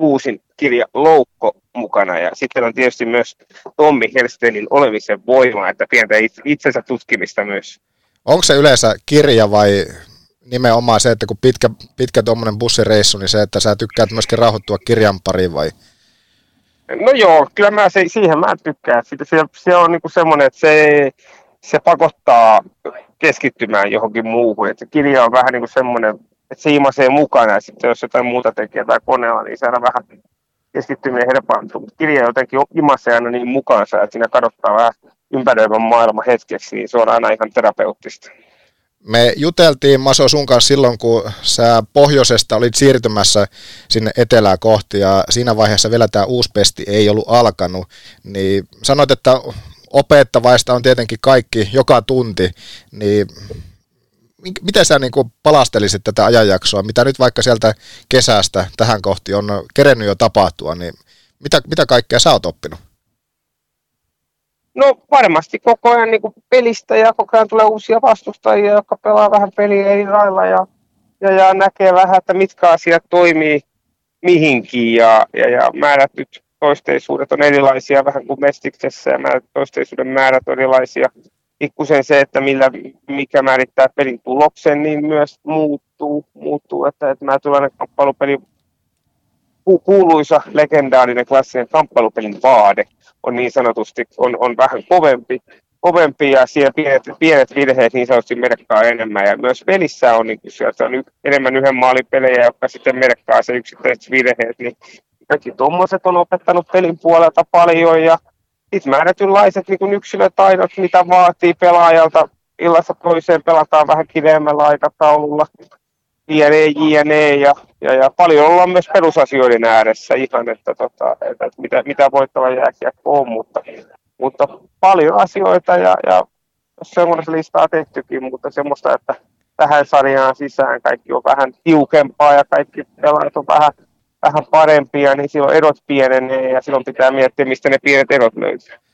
uusin kirja Loukko mukana ja sitten on tietysti myös Tommi Helstenin olemisen voima, että pientä itsensä tutkimista myös. Onko se yleensä kirja vai nimenomaan se, että kun pitkä, pitkä tuommoinen bussireissu, niin se, että sä tykkäät myöskin rauhoittua kirjan pariin vai? No joo, kyllä mä se, siihen mä tykkään. Sitä, se, se on niinku semmoinen, että se, se pakottaa keskittymään johonkin muuhun. Et se kirja on vähän niin kuin semmoinen, että se imasee mukana ja sitten jos jotain muuta tekee tai koneella, niin se aina vähän keskittyminen. Mutta kirja jotenkin imasee aina niin mukaansa, että siinä kadottaa vähän ympäröivän maailman hetkeksi, niin se on aina ihan terapeuttista. Me juteltiin Maso sun kanssa silloin, kun sä pohjoisesta olit siirtymässä sinne etelää kohti ja siinä vaiheessa vielä tämä uusi pesti ei ollut alkanut, niin sanoit, että opettavaista on tietenkin kaikki joka tunti, niin miten sä niin palastelisit tätä ajanjaksoa, mitä nyt vaikka sieltä kesästä tähän kohti on kerennyt jo tapahtua, niin mitä, mitä kaikkea sä oot oppinut? No varmasti koko ajan niin pelistä ja koko ajan tulee uusia vastustajia, jotka pelaa vähän peliä eri lailla ja, ja, ja näkee vähän, että mitkä asiat toimii mihinkin ja, ja, ja määrätyt toisteisuudet on erilaisia vähän kuin Mestiksessä ja määrätyt toisteisuuden määrät on erilaisia. Pikkusen se, että millä, mikä määrittää pelin tuloksen, niin myös muuttuu. muuttuu että, että mä tulen kamppailupeli kuuluisa legendaarinen klassinen kamppailupelin vaade on niin sanotusti on, on vähän kovempi, kovempi ja siellä pienet, pienet virheet niin sanotusti merkkaa enemmän. Ja myös pelissä on, niin sieltä on enemmän yhden maalin pelejä, jotka sitten merkkaa se yksittäiset virheet. Niin kaikki tuommoiset on opettanut pelin puolelta paljon ja sitten määrätynlaiset niin yksilötaidot, mitä vaatii pelaajalta illassa toiseen pelataan vähän kireemmällä aikataululla jne, jne. Ja, ja, ja, paljon ollaan myös perusasioiden ääressä ihan, että, tota, että, mitä, mitä voittava jääkiekko on, mutta, mutta paljon asioita ja, ja semmoista listaa tehtykin, mutta semmoista, että tähän sarjaan sisään kaikki on vähän tiukempaa ja kaikki pelaajat on vähän, vähän parempia, niin silloin erot pienenee ja silloin pitää miettiä, mistä ne pienet erot löytyy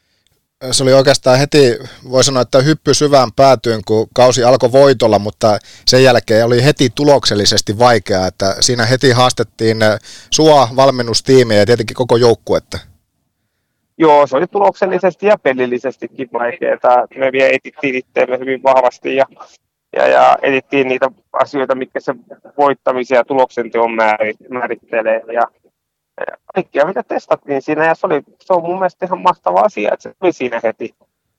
se oli oikeastaan heti, voi sanoa, että hyppy syvään päätyyn, kun kausi alkoi voitolla, mutta sen jälkeen oli heti tuloksellisesti vaikeaa, että siinä heti haastettiin sua, valmennustiimiä ja tietenkin koko joukkuetta. Joo, se oli tuloksellisesti ja pelillisestikin vaikeaa. Me vielä etittiin itseämme hyvin vahvasti ja, ja, ja etittiin niitä asioita, mitkä se voittamisen ja tuloksenteon määrittelee. Ja, kaikkia, mitä testattiin siinä, ja se, oli, se on mun mielestä ihan mahtava asia, että se oli siinä heti,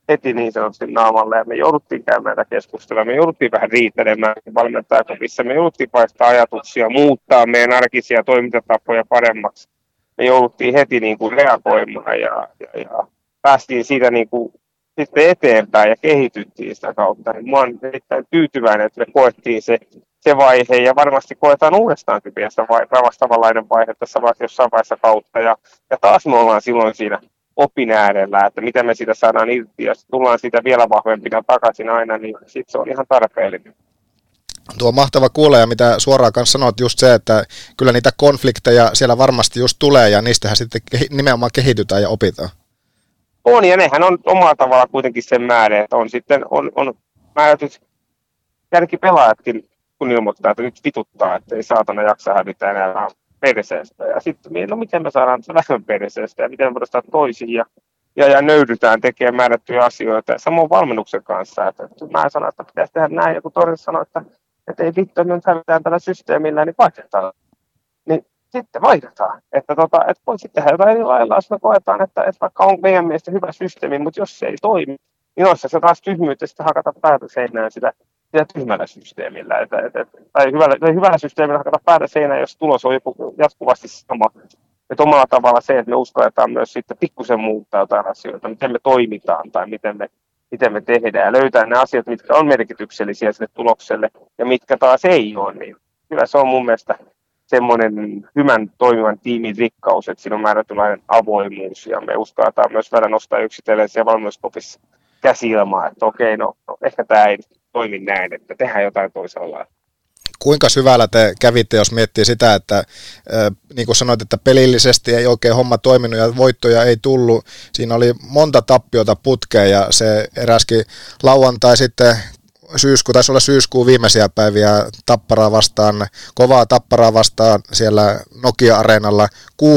heti niin sanotusti naamalle, ja me jouduttiin käymään tätä keskustelua, me jouduttiin vähän riitelemään valmentajakopissa, me jouduttiin vaihtaa ajatuksia, muuttaa meidän arkisia toimintatapoja paremmaksi. Me jouduttiin heti niin kuin reagoimaan, ja, ja, ja päästiin siitä niin kuin sitten eteenpäin ja kehityttiin sitä kautta. Niin mä olen erittäin tyytyväinen, että me koettiin se se vaihe ja varmasti koetaan uudestaankin vielä vai, vastaavanlainen vaihe tässä jossain vaiheessa kautta ja, ja taas me ollaan silloin siinä opin äärellä, että miten me siitä saadaan irti ja tullaan siitä vielä vahvempina takaisin aina, niin sitten se on ihan tarpeellinen. Tuo mahtava kuulla ja mitä suoraan kanssa sanoit just se, että kyllä niitä konflikteja siellä varmasti just tulee ja niistähän sitten nimenomaan kehitytään ja opitaan. On ja nehän on omalla tavalla kuitenkin sen määrä, että on sitten on, on määrätyt pelaajatkin, kun ilmoittaa, että nyt vituttaa, että ei saatana jaksa hävitä enää vähän perseestä. Ja sitten no miten me saadaan vähemmän perseestä ja miten me voidaan toisiin ja, ja, ja nöydytään tekemään määrättyjä asioita. Ja samoin valmennuksen kanssa, että, että mä sanoin, että pitäisi tehdä näin, ja kun Torres sanoi, että, että ei vittu, me nyt hävitään tällä systeemillä, niin vaihdetaan. Niin sitten vaihdetaan. Että, tota, että voi sitten tehdä jotain eri lailla, jos me koetaan, että, että vaikka on meidän mielestä hyvä systeemi, mutta jos se ei toimi, niin olisi se taas tyhmyyttä sitten hakata päätä seinään sitä, sitä tyhmällä systeemillä. Että, että, että, tai hyvällä, tai hyvällä systeemillä hakata päätä seinään, jos tulos on joku jatkuvasti sama. Että omalla tavalla se, että me uskalletaan myös sitten pikkusen muuttaa jotain asioita, miten me toimitaan tai miten me, miten me tehdään ja löytää ne asiat, mitkä on merkityksellisiä sille tulokselle ja mitkä taas ei ole, niin kyllä se on mun mielestä semmoinen hyvän toimivan tiimin rikkaus, että siinä on määrätynlainen avoimuus ja me uskalletaan myös välillä nostaa yksitellen siellä valmennuskopissa käsi ilmaa, että okei, no, no ehkä tämä ei toimi näin, että tehdään jotain toisella kuinka syvällä te kävitte, jos miettii sitä, että niin kuin sanoit, että pelillisesti ei oikein homma toiminut ja voittoja ei tullut. Siinä oli monta tappiota putkeen ja se eräskin lauantai sitten syysku, taisi olla syyskuun viimeisiä päiviä tapparaa vastaan, kovaa tapparaa vastaan siellä Nokia-areenalla. 6-1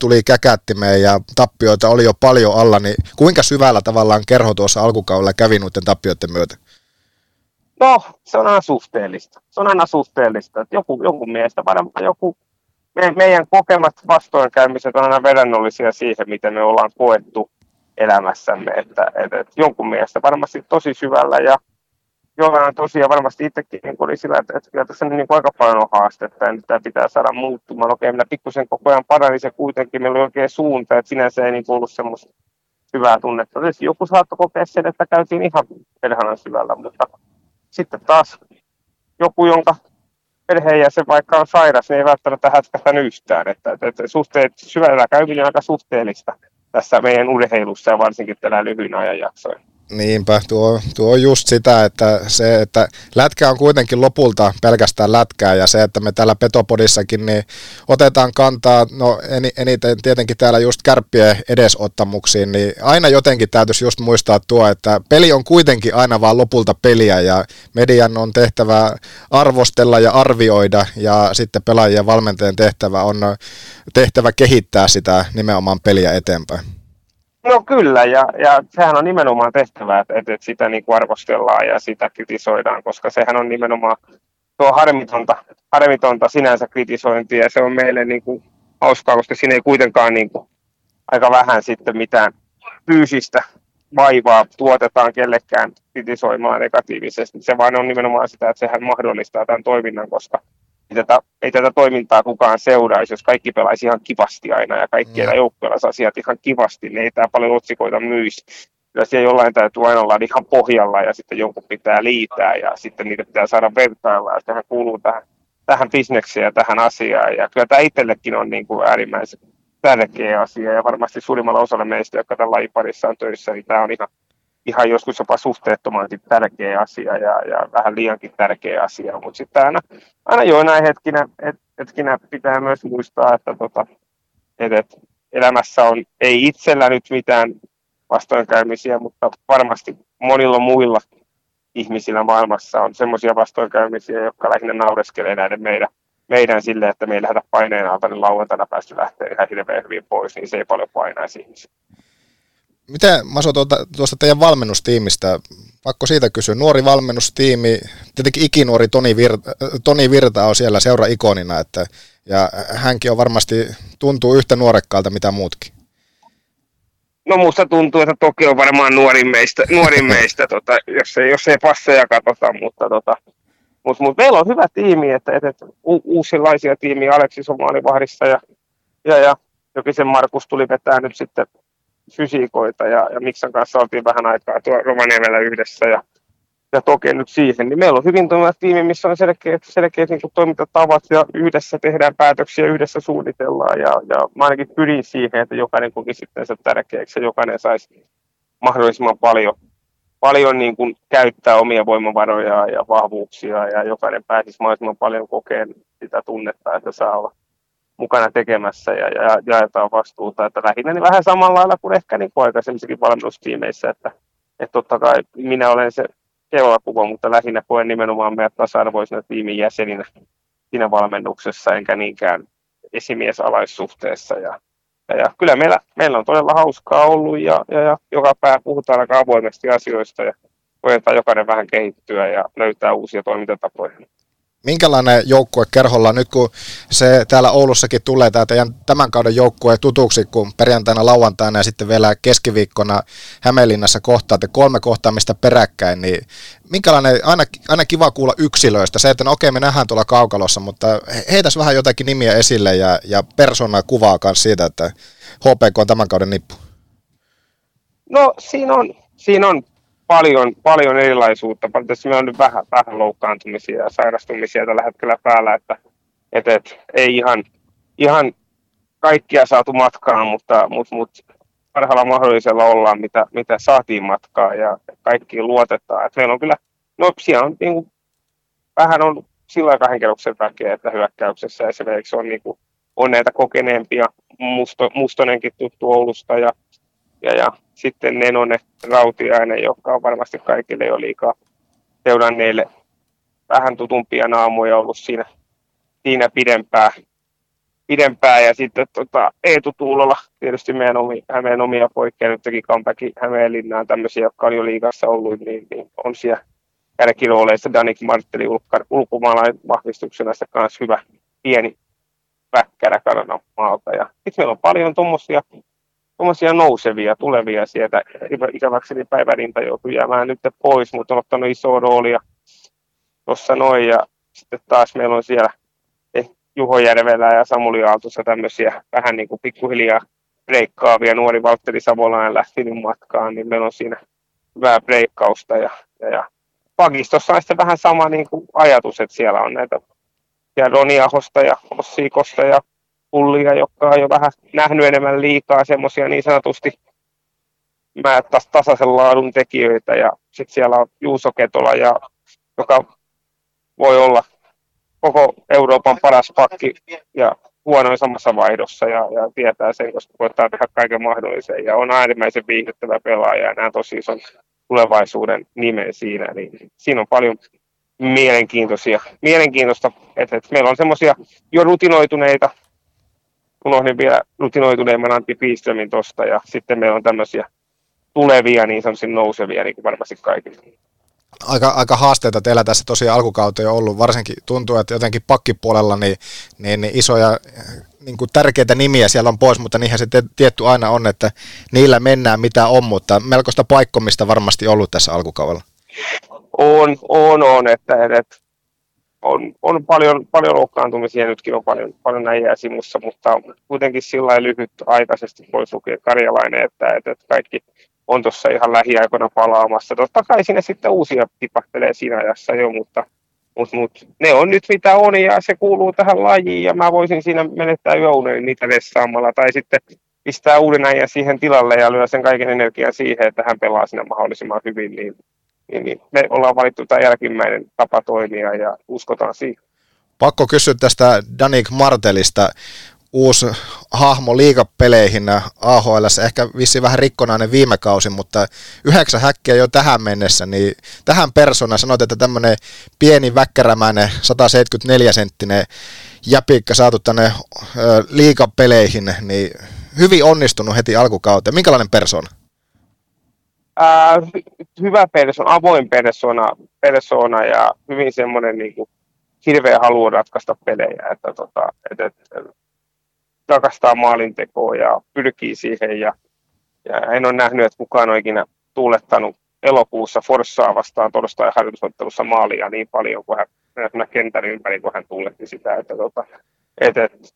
tuli käkättimeen ja tappioita oli jo paljon alla, niin kuinka syvällä tavallaan kerho tuossa alkukaudella kävi noiden tappioiden myötä? No, se on aina suhteellista. Se on aina suhteellista. Että joku, jonkun mielestä varmaan joku, me, meidän kokemat vastoinkäymiset on aina vedonnollisia siihen, miten me ollaan koettu elämässämme. Että, että, että jonkun mielestä varmasti tosi syvällä ja jollain tosiaan varmasti itsekin niin oli sillä, että, että kyllä tässä niin aika paljon on haastetta ja nyt tämä pitää saada muuttumaan. Okei, minä pikkusen koko ajan parani se kuitenkin, meillä oli oikein suunta, että sinänsä ei niin ollut semmoista hyvää tunnetta. Tietysti joku saattoi kokea sen, että käytiin ihan perhanan syvällä, mutta sitten taas joku, jonka perheenjäsen vaikka on sairas, niin ei välttämättä hätkähtä yhtään. Että, että, että suhteet, syvällä käyminen on aika suhteellista tässä meidän urheilussa ja varsinkin tällä lyhyin ajanjaksoin. Niinpä, tuo, tuo on just sitä, että se, että lätkä on kuitenkin lopulta pelkästään lätkää ja se, että me täällä Petopodissakin niin otetaan kantaa, no eniten tietenkin täällä just kärppien edesottamuksiin, niin aina jotenkin täytyisi just muistaa tuo, että peli on kuitenkin aina vaan lopulta peliä ja median on tehtävä arvostella ja arvioida ja sitten pelaajien valmentajan tehtävä on tehtävä kehittää sitä nimenomaan peliä eteenpäin. No kyllä, ja, ja sehän on nimenomaan tehtävä, että, että sitä niin kuin arvostellaan ja sitä kritisoidaan, koska sehän on nimenomaan tuo harmitonta, harmitonta sinänsä kritisointia, ja se on meille niin kuin hauskaa, koska siinä ei kuitenkaan niin kuin aika vähän sitten mitään fyysistä vaivaa tuotetaan kellekään kritisoimaan negatiivisesti. Se vaan on nimenomaan sitä, että sehän mahdollistaa tämän toiminnan, koska tätä, ei tätä toimintaa kukaan seuraisi, jos kaikki pelaisi ihan kivasti aina ja kaikki mm. joukkueella asiat ihan kivasti, niin ei tämä paljon otsikoita myisi. Kyllä siellä jollain täytyy aina olla ihan pohjalla ja sitten jonkun pitää liitää ja sitten niitä pitää saada vertailla ja tähän kuuluu tähän, tähän bisnekseen ja tähän asiaan. Ja kyllä tämä itsellekin on niin kuin äärimmäisen tärkeä asia ja varmasti suurimmalla osalla meistä, jotka tämän lajin parissa on töissä, niin tämä on ihan ihan joskus jopa suhteettomankin tärkeä asia ja, ja vähän liiankin tärkeä asia, mutta sitten aina, aina joinain hetkinä, et, hetkinä pitää myös muistaa, että tota, et, et elämässä on ei itsellä nyt mitään vastoinkäymisiä, mutta varmasti monilla muilla ihmisillä maailmassa on semmoisia vastoinkäymisiä, jotka lähinnä naureskelee näiden meidän, meidän sille, että me ei lähdetä paineen alta, niin lauantaina päästy lähteä ihan hirveän hyvin pois, niin se ei paljon painaisi ihmisiä. Miten Maso tuota, tuosta teidän valmennustiimistä, pakko siitä kysyä, nuori valmennustiimi, tietenkin ikinuori Toni Virta, Toni Virta on siellä seura-ikonina, että, ja hänkin on varmasti, tuntuu yhtä nuorekkaalta mitä muutkin. No musta tuntuu, että toki on varmaan nuorin meistä, nuorin meistä tota, jos, ei, jos ei passeja katsota, mutta tota, mut, mut meillä on hyvä tiimi, että, että, että u, uusilaisia tiimiä, Aleksis on maalivahdissa ja, ja, ja Jokisen Markus tuli vetää nyt sitten fysiikoita ja, ja Miksan kanssa oltiin vähän aikaa tuo Rovaniemellä yhdessä ja, ja Toke nyt siihen, niin meillä on hyvin toimiva tiimi, missä on selkeät, selkeät niin kuin toimintatavat ja yhdessä tehdään päätöksiä, yhdessä suunnitellaan ja, ja mä ainakin pyrin siihen, että jokainen koki sitten se tärkeäksi ja jokainen saisi mahdollisimman paljon, paljon niin kuin käyttää omia voimavaroja ja vahvuuksia ja jokainen pääsisi mahdollisimman paljon kokeen sitä tunnetta, että saa olla mukana tekemässä ja, ja jaetaan vastuuta. Että lähinnä niin vähän samalla lailla kuin ehkä niin aikaisemmissakin valmennustiimeissä, että, että totta kai minä olen se keulakuva, mutta lähinnä koen nimenomaan meidät tasa-arvoisena tiimin jäseninä siinä valmennuksessa, enkä niinkään esimiesalaissuhteessa. Ja, ja, ja kyllä meillä, meillä on todella hauskaa ollut ja, ja, ja joka päivä puhutaan aika avoimesti asioista ja koetaan jokainen vähän kehittyä ja löytää uusia toimintatapoja minkälainen joukkue kerholla nyt kun se täällä Oulussakin tulee tämä tämän kauden joukkue tutuksi, kun perjantaina, lauantaina ja sitten vielä keskiviikkona Hämeenlinnassa kohtaatte kolme kohtaamista peräkkäin, niin minkälainen, aina, aina kiva kuulla yksilöistä, se, että no okei me nähdään tuolla kaukalossa, mutta heitäs vähän jotakin nimiä esille ja, ja persoonaa kuvaa myös siitä, että HPK on tämän kauden nippu. No siinä on, siinä on paljon, paljon erilaisuutta. Tässä meillä on nyt vähän, vähän loukkaantumisia ja sairastumisia tällä hetkellä päällä, että et, et, ei ihan, ihan kaikkia saatu matkaan, mutta, mutta, mutta parhaalla mahdollisella ollaan, mitä, mitä saatiin matkaa ja kaikki luotetaan. Et meillä on kyllä, no siellä on niin kuin, vähän on sillä kahden kerroksen väkeä, että hyökkäyksessä esimerkiksi on, niin kuin, on näitä kokeneempia, Musto, Mustonenkin tuttu Oulusta ja ja, ja sitten Nenonen Rautiainen, joka on varmasti kaikille jo liikaa seuranneille vähän tutumpia naamoja ollut siinä, siinä pidempään, pidempään. Ja sitten tota, Eetu Tuulola, tietysti meidän, omi, Hämeen omia poikkeja, nyt teki comebackin Hämeenlinnaan, tämmöisiä, jotka on jo liikassa ollut, niin, niin on siellä kärkirooleissa Danik Martteli ulkomaalainen vahvistuksena se kanssa hyvä pieni väkkärä Kanadan maalta. Ja sitten meillä on paljon tuommoisia tuommoisia nousevia, tulevia sieltä. Ikäväkseni päivärinta joutui jäämään nyt pois, mutta on ottanut isoa roolia tuossa noin. Ja sitten taas meillä on siellä eh, Juho Järvelä ja Samuli Aaltossa tämmöisiä vähän niin kuin pikkuhiljaa breikkaavia. Nuori Valtteri Savolainen lähtenyt matkaan, niin meillä on siinä hyvää breikkausta. Ja, ja, ja pakistossa on sitten vähän sama niin kuin ajatus, että siellä on näitä ja Roni Ahosta ja Ossi Kosta ja pullia, jotka on jo vähän nähnyt enemmän liikaa semmoisia niin sanotusti mä tasaisen laadun tekijöitä. Ja sitten siellä on Juuso Ketola, ja, joka voi olla koko Euroopan paras pakki ja huonoin samassa vaihdossa ja, ja tietää sen, koska koittaa tehdä kaiken mahdollisen. Ja on äärimmäisen viihdyttävä pelaaja ja nämä tosi ison tulevaisuuden nimen siinä, niin siinä on paljon mielenkiintoisia, mielenkiintoista, että, että meillä on semmoisia jo rutinoituneita unohdin vielä rutinoituneemman Antti Piströmin tosta ja sitten meillä on tämmöisiä tulevia niin sanotusti nousevia niin kuin varmasti kaikille. Aika, aika haasteita teillä tässä tosiaan alkukauteen on ollut, varsinkin tuntuu, että jotenkin pakkipuolella niin, niin, niin isoja niin kuin tärkeitä nimiä siellä on pois, mutta niinhän se tietty aina on, että niillä mennään mitä on, mutta melkoista paikkomista varmasti ollut tässä alkukaudella. On, on, on, että, että on, on paljon, paljon loukkaantumisia, nytkin on paljon, paljon näin simussa, mutta kuitenkin sillä lyhyt aikaisesti pois lukea Karjalainen, että, että kaikki on tuossa ihan lähiaikoina palaamassa. Totta kai sinne sitten uusia tipahtelee siinä ajassa jo, mutta, mutta, mutta ne on nyt mitä on ja se kuuluu tähän lajiin ja mä voisin siinä menettää yöunen niitä vessaamalla tai sitten pistää uuden äijän siihen tilalle ja lyö sen kaiken energian siihen, että hän pelaa siinä mahdollisimman hyvin, niin niin, niin me ollaan valittu tämä jälkimmäinen tapa toimia ja uskotaan siihen. Pakko kysyä tästä Danik Martelista uusi hahmo liikapeleihin AHL, ehkä vissi vähän rikkonainen viime kausi, mutta yhdeksän häkkiä jo tähän mennessä, niin tähän persona sanot, että tämmöinen pieni väkkärämäinen 174 senttinen jäpikkä saatu tänne liikapeleihin, niin hyvin onnistunut heti alkukauteen. Minkälainen persona? Hyvä persona, avoin persona, persona ja hyvin semmoinen niin kuin, hirveä halu ratkaista pelejä, että tota, et, et, rakastaa maalintekoa ja pyrkii siihen ja, ja en ole nähnyt, että kukaan on ikinä tuulettanut elokuussa Forssaa vastaan torstai harjoitusottelussa maalia niin paljon kuin hän kentän ympäri, kun hän tuuletti sitä, että tota, et, et,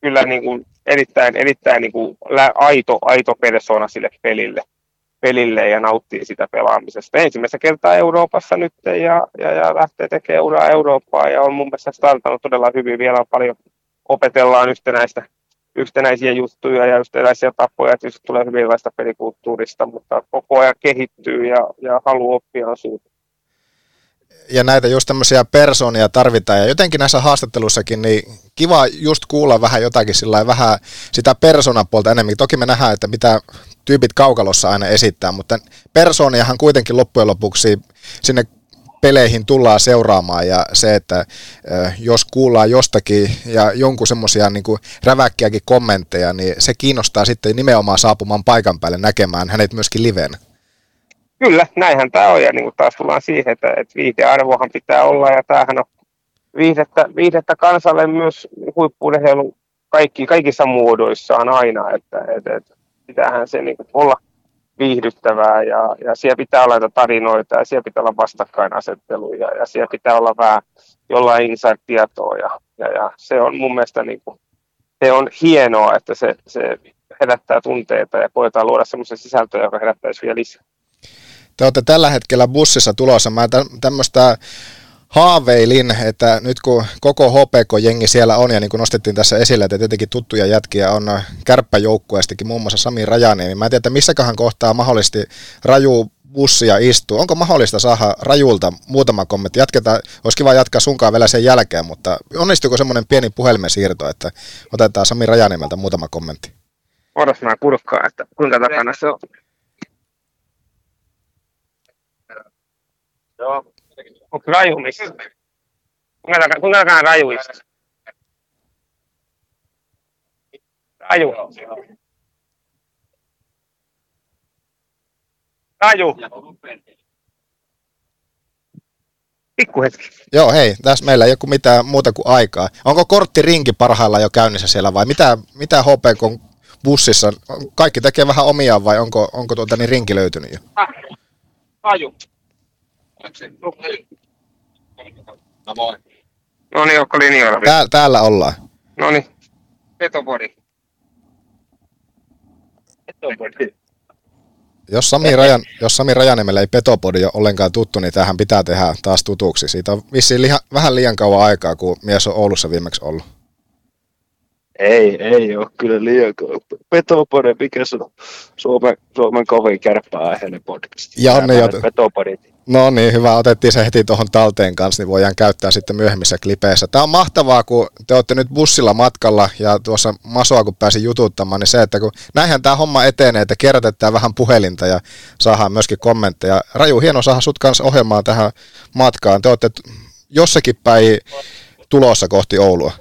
kyllä niin kuin erittäin, erittäin niin kuin aito, aito persona sille pelille pelille ja nauttii sitä pelaamisesta. Ensimmäistä kertaa Euroopassa nyt ja, ja, ja lähtee tekemään uraa Eurooppaa ja on mun mielestä startannut todella hyvin. Vielä on paljon opetellaan yhtenäistä, yhtenäisiä juttuja ja yhtenäisiä tapoja. Tietysti tulee hyvin erilaista pelikulttuurista, mutta koko ajan kehittyy ja, ja haluaa oppia on ja näitä just tämmöisiä persoonia tarvitaan. Ja jotenkin näissä haastatteluissakin, niin kiva just kuulla vähän jotakin sillä vähän sitä persoonapuolta enemmän. Toki me nähdään, että mitä tyypit kaukalossa aina esittää, mutta persooniahan kuitenkin loppujen lopuksi sinne peleihin tullaan seuraamaan ja se, että jos kuullaan jostakin ja jonkun semmoisia niin räväkkiäkin kommentteja, niin se kiinnostaa sitten nimenomaan saapumaan paikan päälle näkemään hänet myöskin livenä. Kyllä, näinhän tämä on ja niin kuin taas tullaan siihen, että, että viihdearvohan pitää olla ja tämähän on viihdettä, viihdettä kansalle myös huippuurheilu kaikki, kaikissa muodoissaan aina, että, että, että pitäähän se niin kuin olla viihdyttävää ja, ja siellä pitää olla tarinoita ja siellä pitää olla vastakkainasetteluja ja siellä pitää olla vähän jollain inside-tietoa ja, ja, ja, se on mun mielestä niin kuin, se on hienoa, että se, se herättää tunteita ja koetaan luoda semmoisen sisältöä, joka herättäisi vielä lisää. Te olette tällä hetkellä bussissa tulossa. Mä tämmöistä haaveilin, että nyt kun koko HPK-jengi siellä on, ja niin kuin nostettiin tässä esille, että tietenkin tuttuja jätkiä on kärppäjoukkueestakin, muun muassa Sami Rajaniemi. Mä en tiedä, että missäköhän kohtaa mahdollisesti raju bussia istuu. Onko mahdollista saada rajulta muutama kommentti? Jatketaan, olisi kiva jatkaa sunkaan vielä sen jälkeen, mutta onnistuuko semmoinen pieni puhelimen siirto, että otetaan Sami Rajaniemeltä muutama kommentti? Odotas mä kurkkaan, että kuinka takana se on. Joo. Onko rajumista? Kuinka, alkaa rajuista? Raju. Raju. Pikku hetki. Joo, hei, tässä meillä ei ole mitään muuta kuin aikaa. Onko korttirinki parhaillaan jo käynnissä siellä vai mitä, mitä HPK bussissa? Kaikki tekee vähän omiaan vai onko, onko tuota niin rinki löytynyt jo? Raju. No moi. No niin, onko linjoilla? Tää, täällä ollaan. No niin. Petopodi. Petopodi. Jos Sami, Rajan, jos Sami Rajanemellä ei Petopodi ole ollenkaan tuttu, niin tähän pitää tehdä taas tutuksi. Siitä on vissiin liha, vähän liian kauan aikaa, kun mies on Oulussa viimeksi ollut. Ei, ei ole kyllä liian. Petopodi, mikä se on Suomen, Suomen kovin kärppää-aiheinen podcast. Ja on ne, jo... Petopodit. No niin, hyvä. Otettiin se heti tuohon talteen kanssa, niin voidaan käyttää sitten myöhemmissä klipeissä. Tämä on mahtavaa, kun te olette nyt bussilla matkalla ja tuossa Masoa kun pääsin jututtamaan, niin se, että kun näinhän tämä homma etenee, että kierrätetään vähän puhelinta ja saadaan myöskin kommentteja. Raju, hieno saada sut kanssa ohjelmaan tähän matkaan. Te olette jossakin päin tulossa kohti Oulua.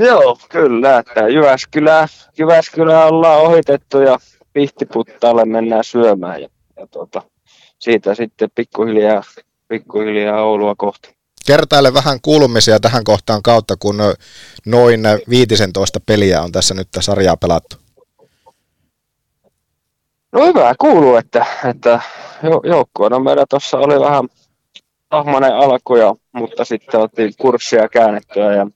Joo, kyllä. Että Jyväskylä, Jyväskylä ollaan ohitettu ja Pihtiputtaalle mennään syömään. Ja, ja tuota, siitä sitten pikkuhiljaa, pikkuhiljaa Oulua kohti. Kertaile vähän kuulumisia tähän kohtaan kautta, kun noin 15 peliä on tässä nyt sarjaa pelattu. No hyvä kuuluu, että, että joukkueena meillä tuossa oli vähän tahmanen alku, ja, mutta sitten otettiin kurssia käännettyä ja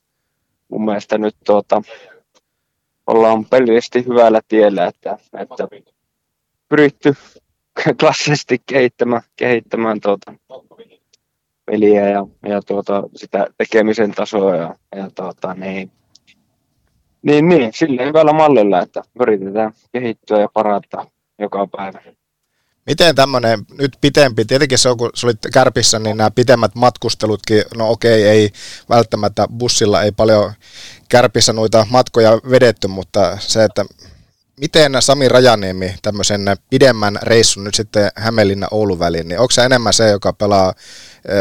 mun mielestä nyt tuota, ollaan pelillisesti hyvällä tiellä, että, että pyritty klassisesti kehittämään, kehittämään tuota peliä ja, ja tuota, sitä tekemisen tasoa ja, ja tuota, niin, niin, niin, sillä hyvällä mallilla, että yritetään kehittyä ja parantaa joka päivä. Miten tämmöinen nyt pitempi, tietenkin se on, kun olit kärpissä, niin nämä pitemmät matkustelutkin, no okei, ei välttämättä bussilla ei paljon kärpissä noita matkoja vedetty, mutta se, että miten Sami Rajaniemi tämmöisen pidemmän reissun nyt sitten Hämeenlinna Oulun väliin, niin onko se enemmän se, joka pelaa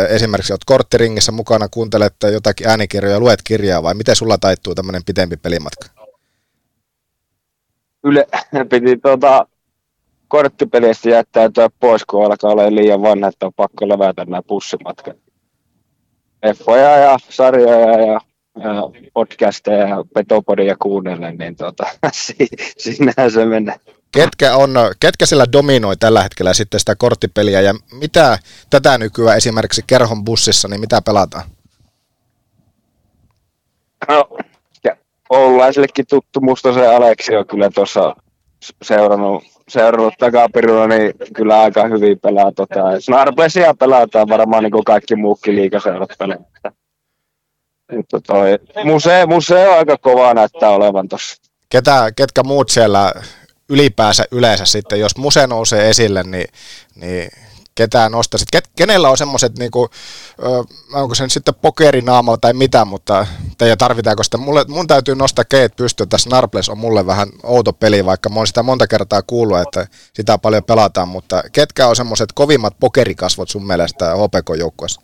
esimerkiksi olet korttiringissä mukana, kuuntelet jotakin äänikirjoja, luet kirjaa vai miten sulla taittuu tämmöinen pitempi pelimatka? Yle, piti tuota, korttipelistä jättäytyä pois, kun alkaa olla liian vanha, että on pakko levätä nämä bussimatkat. Leffoja ja sarjoja ja ja podcasteja ja petopodia kuunnellen, niin tota, sinnehän se menee. Ketkä, on, ketkä siellä dominoi tällä hetkellä sitten sitä korttipeliä ja mitä tätä nykyään esimerkiksi kerhon bussissa, niin mitä pelataan? No, ja oululaisillekin tuttu Mustosen Aleksi on kyllä tuossa seurannut, seurannut takapirulla, niin kyllä aika hyvin pelaa. Tota. Snarblesia pelataan varmaan niin kuin kaikki muukin liikaseurat pelaa. Mutta toi museo, museo aika kova näyttää olevan tuossa. Ketä, ketkä muut siellä ylipäänsä yleensä sitten, jos muse nousee esille, niin, niin ketään nostaisit? Ket, kenellä on semmoiset, niinku, onko se sitten pokerinaamalla tai mitä, mutta teidän tarvitaanko sitä? Mulle, mun täytyy nostaa keet pystyä. Tässä Narbles on mulle vähän outo peli, vaikka mä oon sitä monta kertaa kuullut, että sitä paljon pelataan, mutta ketkä on semmoiset kovimmat pokerikasvot sun mielestä HPK-joukkueessa?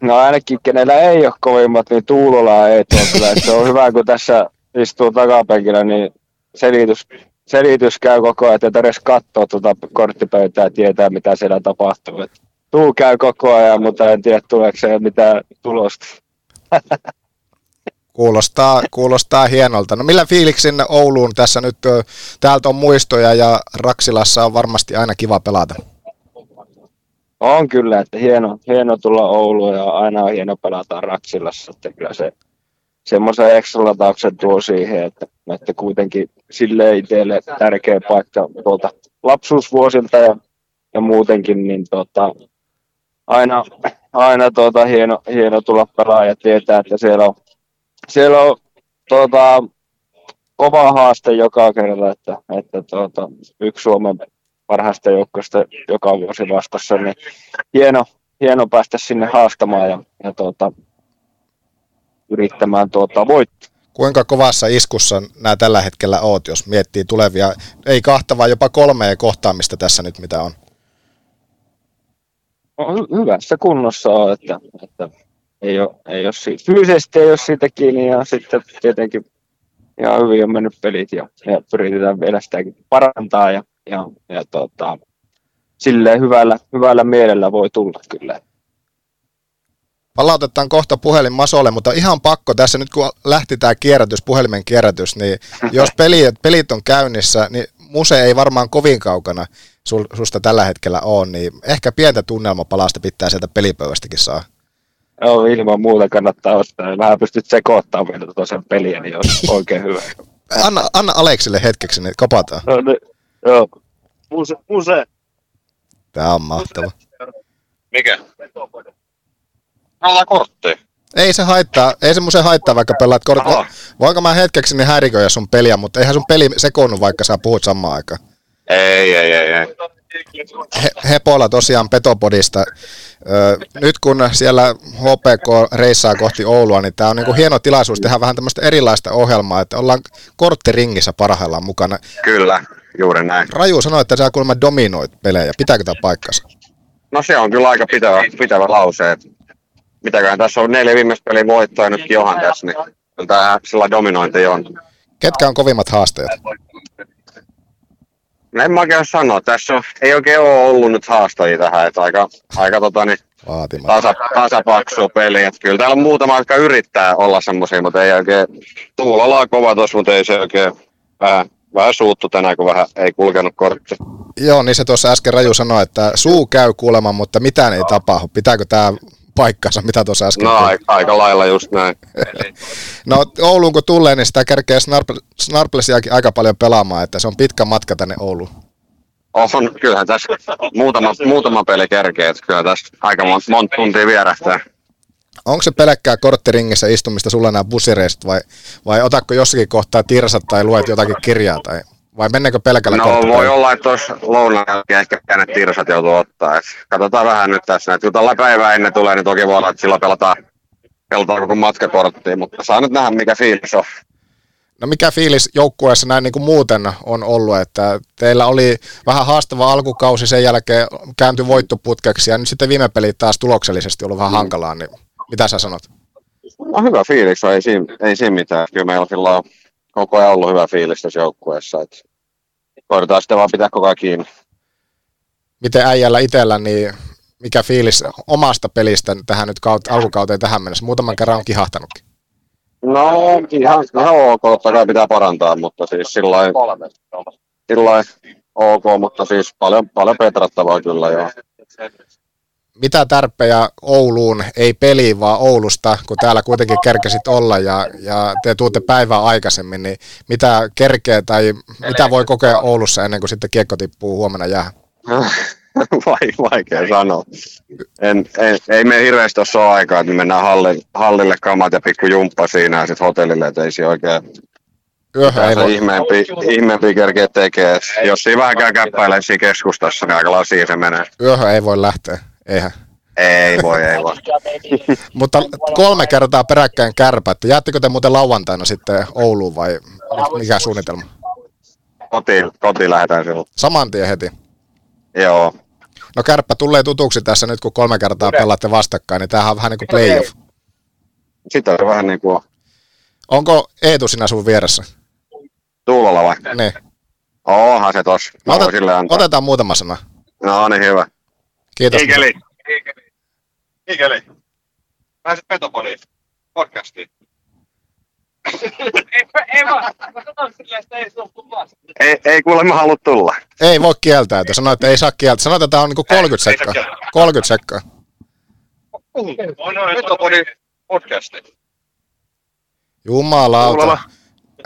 No ainakin kenellä ei ole kovimmat, niin Tuulola ei kyllä. Se on hyvä, kun tässä istuu takapenkillä, niin selitys, selitys käy koko ajan, että edes katsoo tuota korttipöytää ja tietää, mitä siellä tapahtuu. Et tuu käy koko ajan, mutta en tiedä, tuleeko se mitään tulosta. Kuulostaa, kuulostaa hienolta. No millä fiiliksin Ouluun tässä nyt? Täältä on muistoja ja Raksilassa on varmasti aina kiva pelata. On kyllä, että hieno, hieno tulla Ouluun ja aina on hieno pelata Raksilassa. Että kyllä se semmoisen ekstralatauksen tuo siihen, että, että kuitenkin sille itselle tärkeä paikka tuolta lapsuusvuosilta ja, ja muutenkin, niin tota, aina, aina tuota, hieno, hieno tulla pelaa ja tietää, että siellä on, siellä on tuota, kova haaste joka kerta, että, että tuota, yksi Suomen parhaista joukkoista joka vuosi vastassa, niin hieno, hieno päästä sinne haastamaan ja, ja tuota, yrittämään tuota, voittaa. Kuinka kovassa iskussa nämä tällä hetkellä oot, jos miettii tulevia, ei kahta, vaan jopa kolmea kohtaamista tässä nyt, mitä on? Hy- hyvässä kunnossa on, että, että ei ole, ei ole siitä, fyysisesti ei ole siitä kiinni ja sitten tietenkin ihan hyvin on mennyt pelit ja, ja pyritään vielä sitäkin parantaa ja, ja, ja tota, silleen hyvällä, hyvällä mielellä voi tulla kyllä. Palautetaan kohta puhelin Masolle, mutta ihan pakko tässä nyt kun lähti tämä kierrätys, puhelimen kierrätys, niin jos pelit, pelit on käynnissä, niin muse ei varmaan kovin kaukana susta tällä hetkellä ole, niin ehkä pientä tunnelmapalasta pitää sieltä pelipöydästäkin saa. Joo, ilman muuta kannattaa ostaa. Vähän pystyt sekoittamaan vielä tuota sen peliä, niin olisi oikein hyvä. Anna, anna Aleksille hetkeksi, niin kopataan. No, niin, joo. Muse, muse. Tämä on mahtava. Mikä? Ollaan kortteja. Ei se haittaa, ei semmoisen haittaa, vaikka pelaat kortteja. Voinko mä hetkeksi niin häiriköjä sun peliä, mutta eihän sun peli sekoonnut, vaikka sä puhut samaan aikaan. Ei, ei, ei, ei. He, Hepola tosiaan Petopodista. Ö, nyt kun siellä HPK reissaa kohti Oulua, niin tämä on niinku hieno tilaisuus tehdä vähän tämmöistä erilaista ohjelmaa, että ollaan korttiringissä parhaillaan mukana. Kyllä, juuri näin. Raju sanoi, että sä kuulemma dominoit pelejä. Pitääkö tämä paikkansa? No se on kyllä aika pitävä, pitävä lause. Että mitäköhän tässä on neljä viimeistä peliä voittoa nytkin johan tässä, niin tämä sillä dominointi on. Ketkä on kovimmat haasteet? No en mä oikein sanoa. Tässä on, ei oikein ole ollut nyt haastajia tähän, että aika, aika tota, niin, tasa, tasapaksu peli. Että kyllä täällä on muutama, jotka yrittää olla semmoisia, mutta ei oikein. Tuulolla on kova tuossa, mutta ei se oikein vähän, vähän suuttu tänään, kun vähän ei kulkenut kortti. Joo, niin se tuossa äsken Raju sanoi, että suu käy kuulemaan, mutta mitään ei tapahdu. Pitääkö tämä paikkansa, mitä tuossa äsken No aika, aika lailla just näin. no Ouluun kun tulee, niin sitä kerkee Snarplesiakin aika paljon pelaamaan, että se on pitkä matka tänne Ouluun. On, kyllähän tässä muutama, muutama peli kerkee, että kyllä tässä aika monta mont tuntia vierähtää. Onko se pelkkää korttiringissä istumista sulla nämä bussireiset vai, vai otatko jossakin kohtaa tirsat tai luet jotakin kirjaa tai vai mennäänkö pelkällä No voi olla, että tuossa lounaan jälkeen ehkä pienet tirsat joutuu ottaa. Et katsotaan vähän nyt tässä. Et kun tällä päivää ennen tulee, niin toki voi olla, että silloin pelataan, pelataan koko matkakorttia, mutta saa nyt nähdä, mikä fiilis on. No mikä fiilis joukkueessa näin niin kuin muuten on ollut, että teillä oli vähän haastava alkukausi, sen jälkeen kääntyi voittoputkeksi ja nyt sitten viime pelit taas tuloksellisesti ollut vähän mm. hankalaa, niin mitä sä sanot? No hyvä fiilis, ei siinä, ei siinä mitään. Kyllä meillä on koko ajan ollut hyvä fiilis tässä joukkueessa. Että koitetaan sitten vaan pitää koko ajan kiinni. Miten äijällä itsellä, niin mikä fiilis omasta pelistä tähän nyt kaut, alkukauteen tähän mennessä? Muutaman kerran on kihahtanutkin. No ihan, ihan ok, totta kai pitää parantaa, mutta siis sillä ok, mutta siis paljon, paljon petrattavaa kyllä joo. Mitä tärppejä Ouluun, ei peliin vaan Oulusta, kun täällä kuitenkin kerkesit olla ja, ja te tuutte päivää aikaisemmin, niin mitä kerkee tai mitä voi kokea Oulussa ennen kuin sitten kiekko tippuu huomenna jää? Vai, vaikea sanoa. En, en, ei me hirveästi ole aikaa, että me mennään hallille, hallille kamat ja pikku jumppa siinä ja sitten hotellille, että ei siinä oikein Yöhön ei voi... ihmeempi, ihmeempi kerkeä tekee. Jos siinä vähän käy siinä keskustassa, niin aika lasia se menee. Yöhön ei voi lähteä, eihän. Ei voi, ei voi. Mutta kolme kertaa peräkkäin kärpät. Jäättekö te muuten lauantaina sitten Ouluun vai mikä suunnitelma? Kotiin, kotiin lähdetään silloin. Saman tien heti? Joo. No kärppä tulee tutuksi tässä nyt, kun kolme kertaa pelaatte vastakkain, niin tämähän on vähän niin kuin playoff. Sitä on vähän niin kuin... Onko Eetu sinä sun vieressä? Tuulolla vai? Niin. Onhan se tos. No, otet, otetaan muutama sana. No niin, hyvä. Kiitos. Ikeli. Ikeli. Ikeli. Pääset Petopodiin. Podcastiin. ei, ei kuulemma halua tulla. Ei voi kieltäytyä. Sanoit, että ei saa kieltä. Sanoit, että tämä on niinku 30 sekkaa. 30 sekkaa. On Petopodin podcasti. Jumalauta.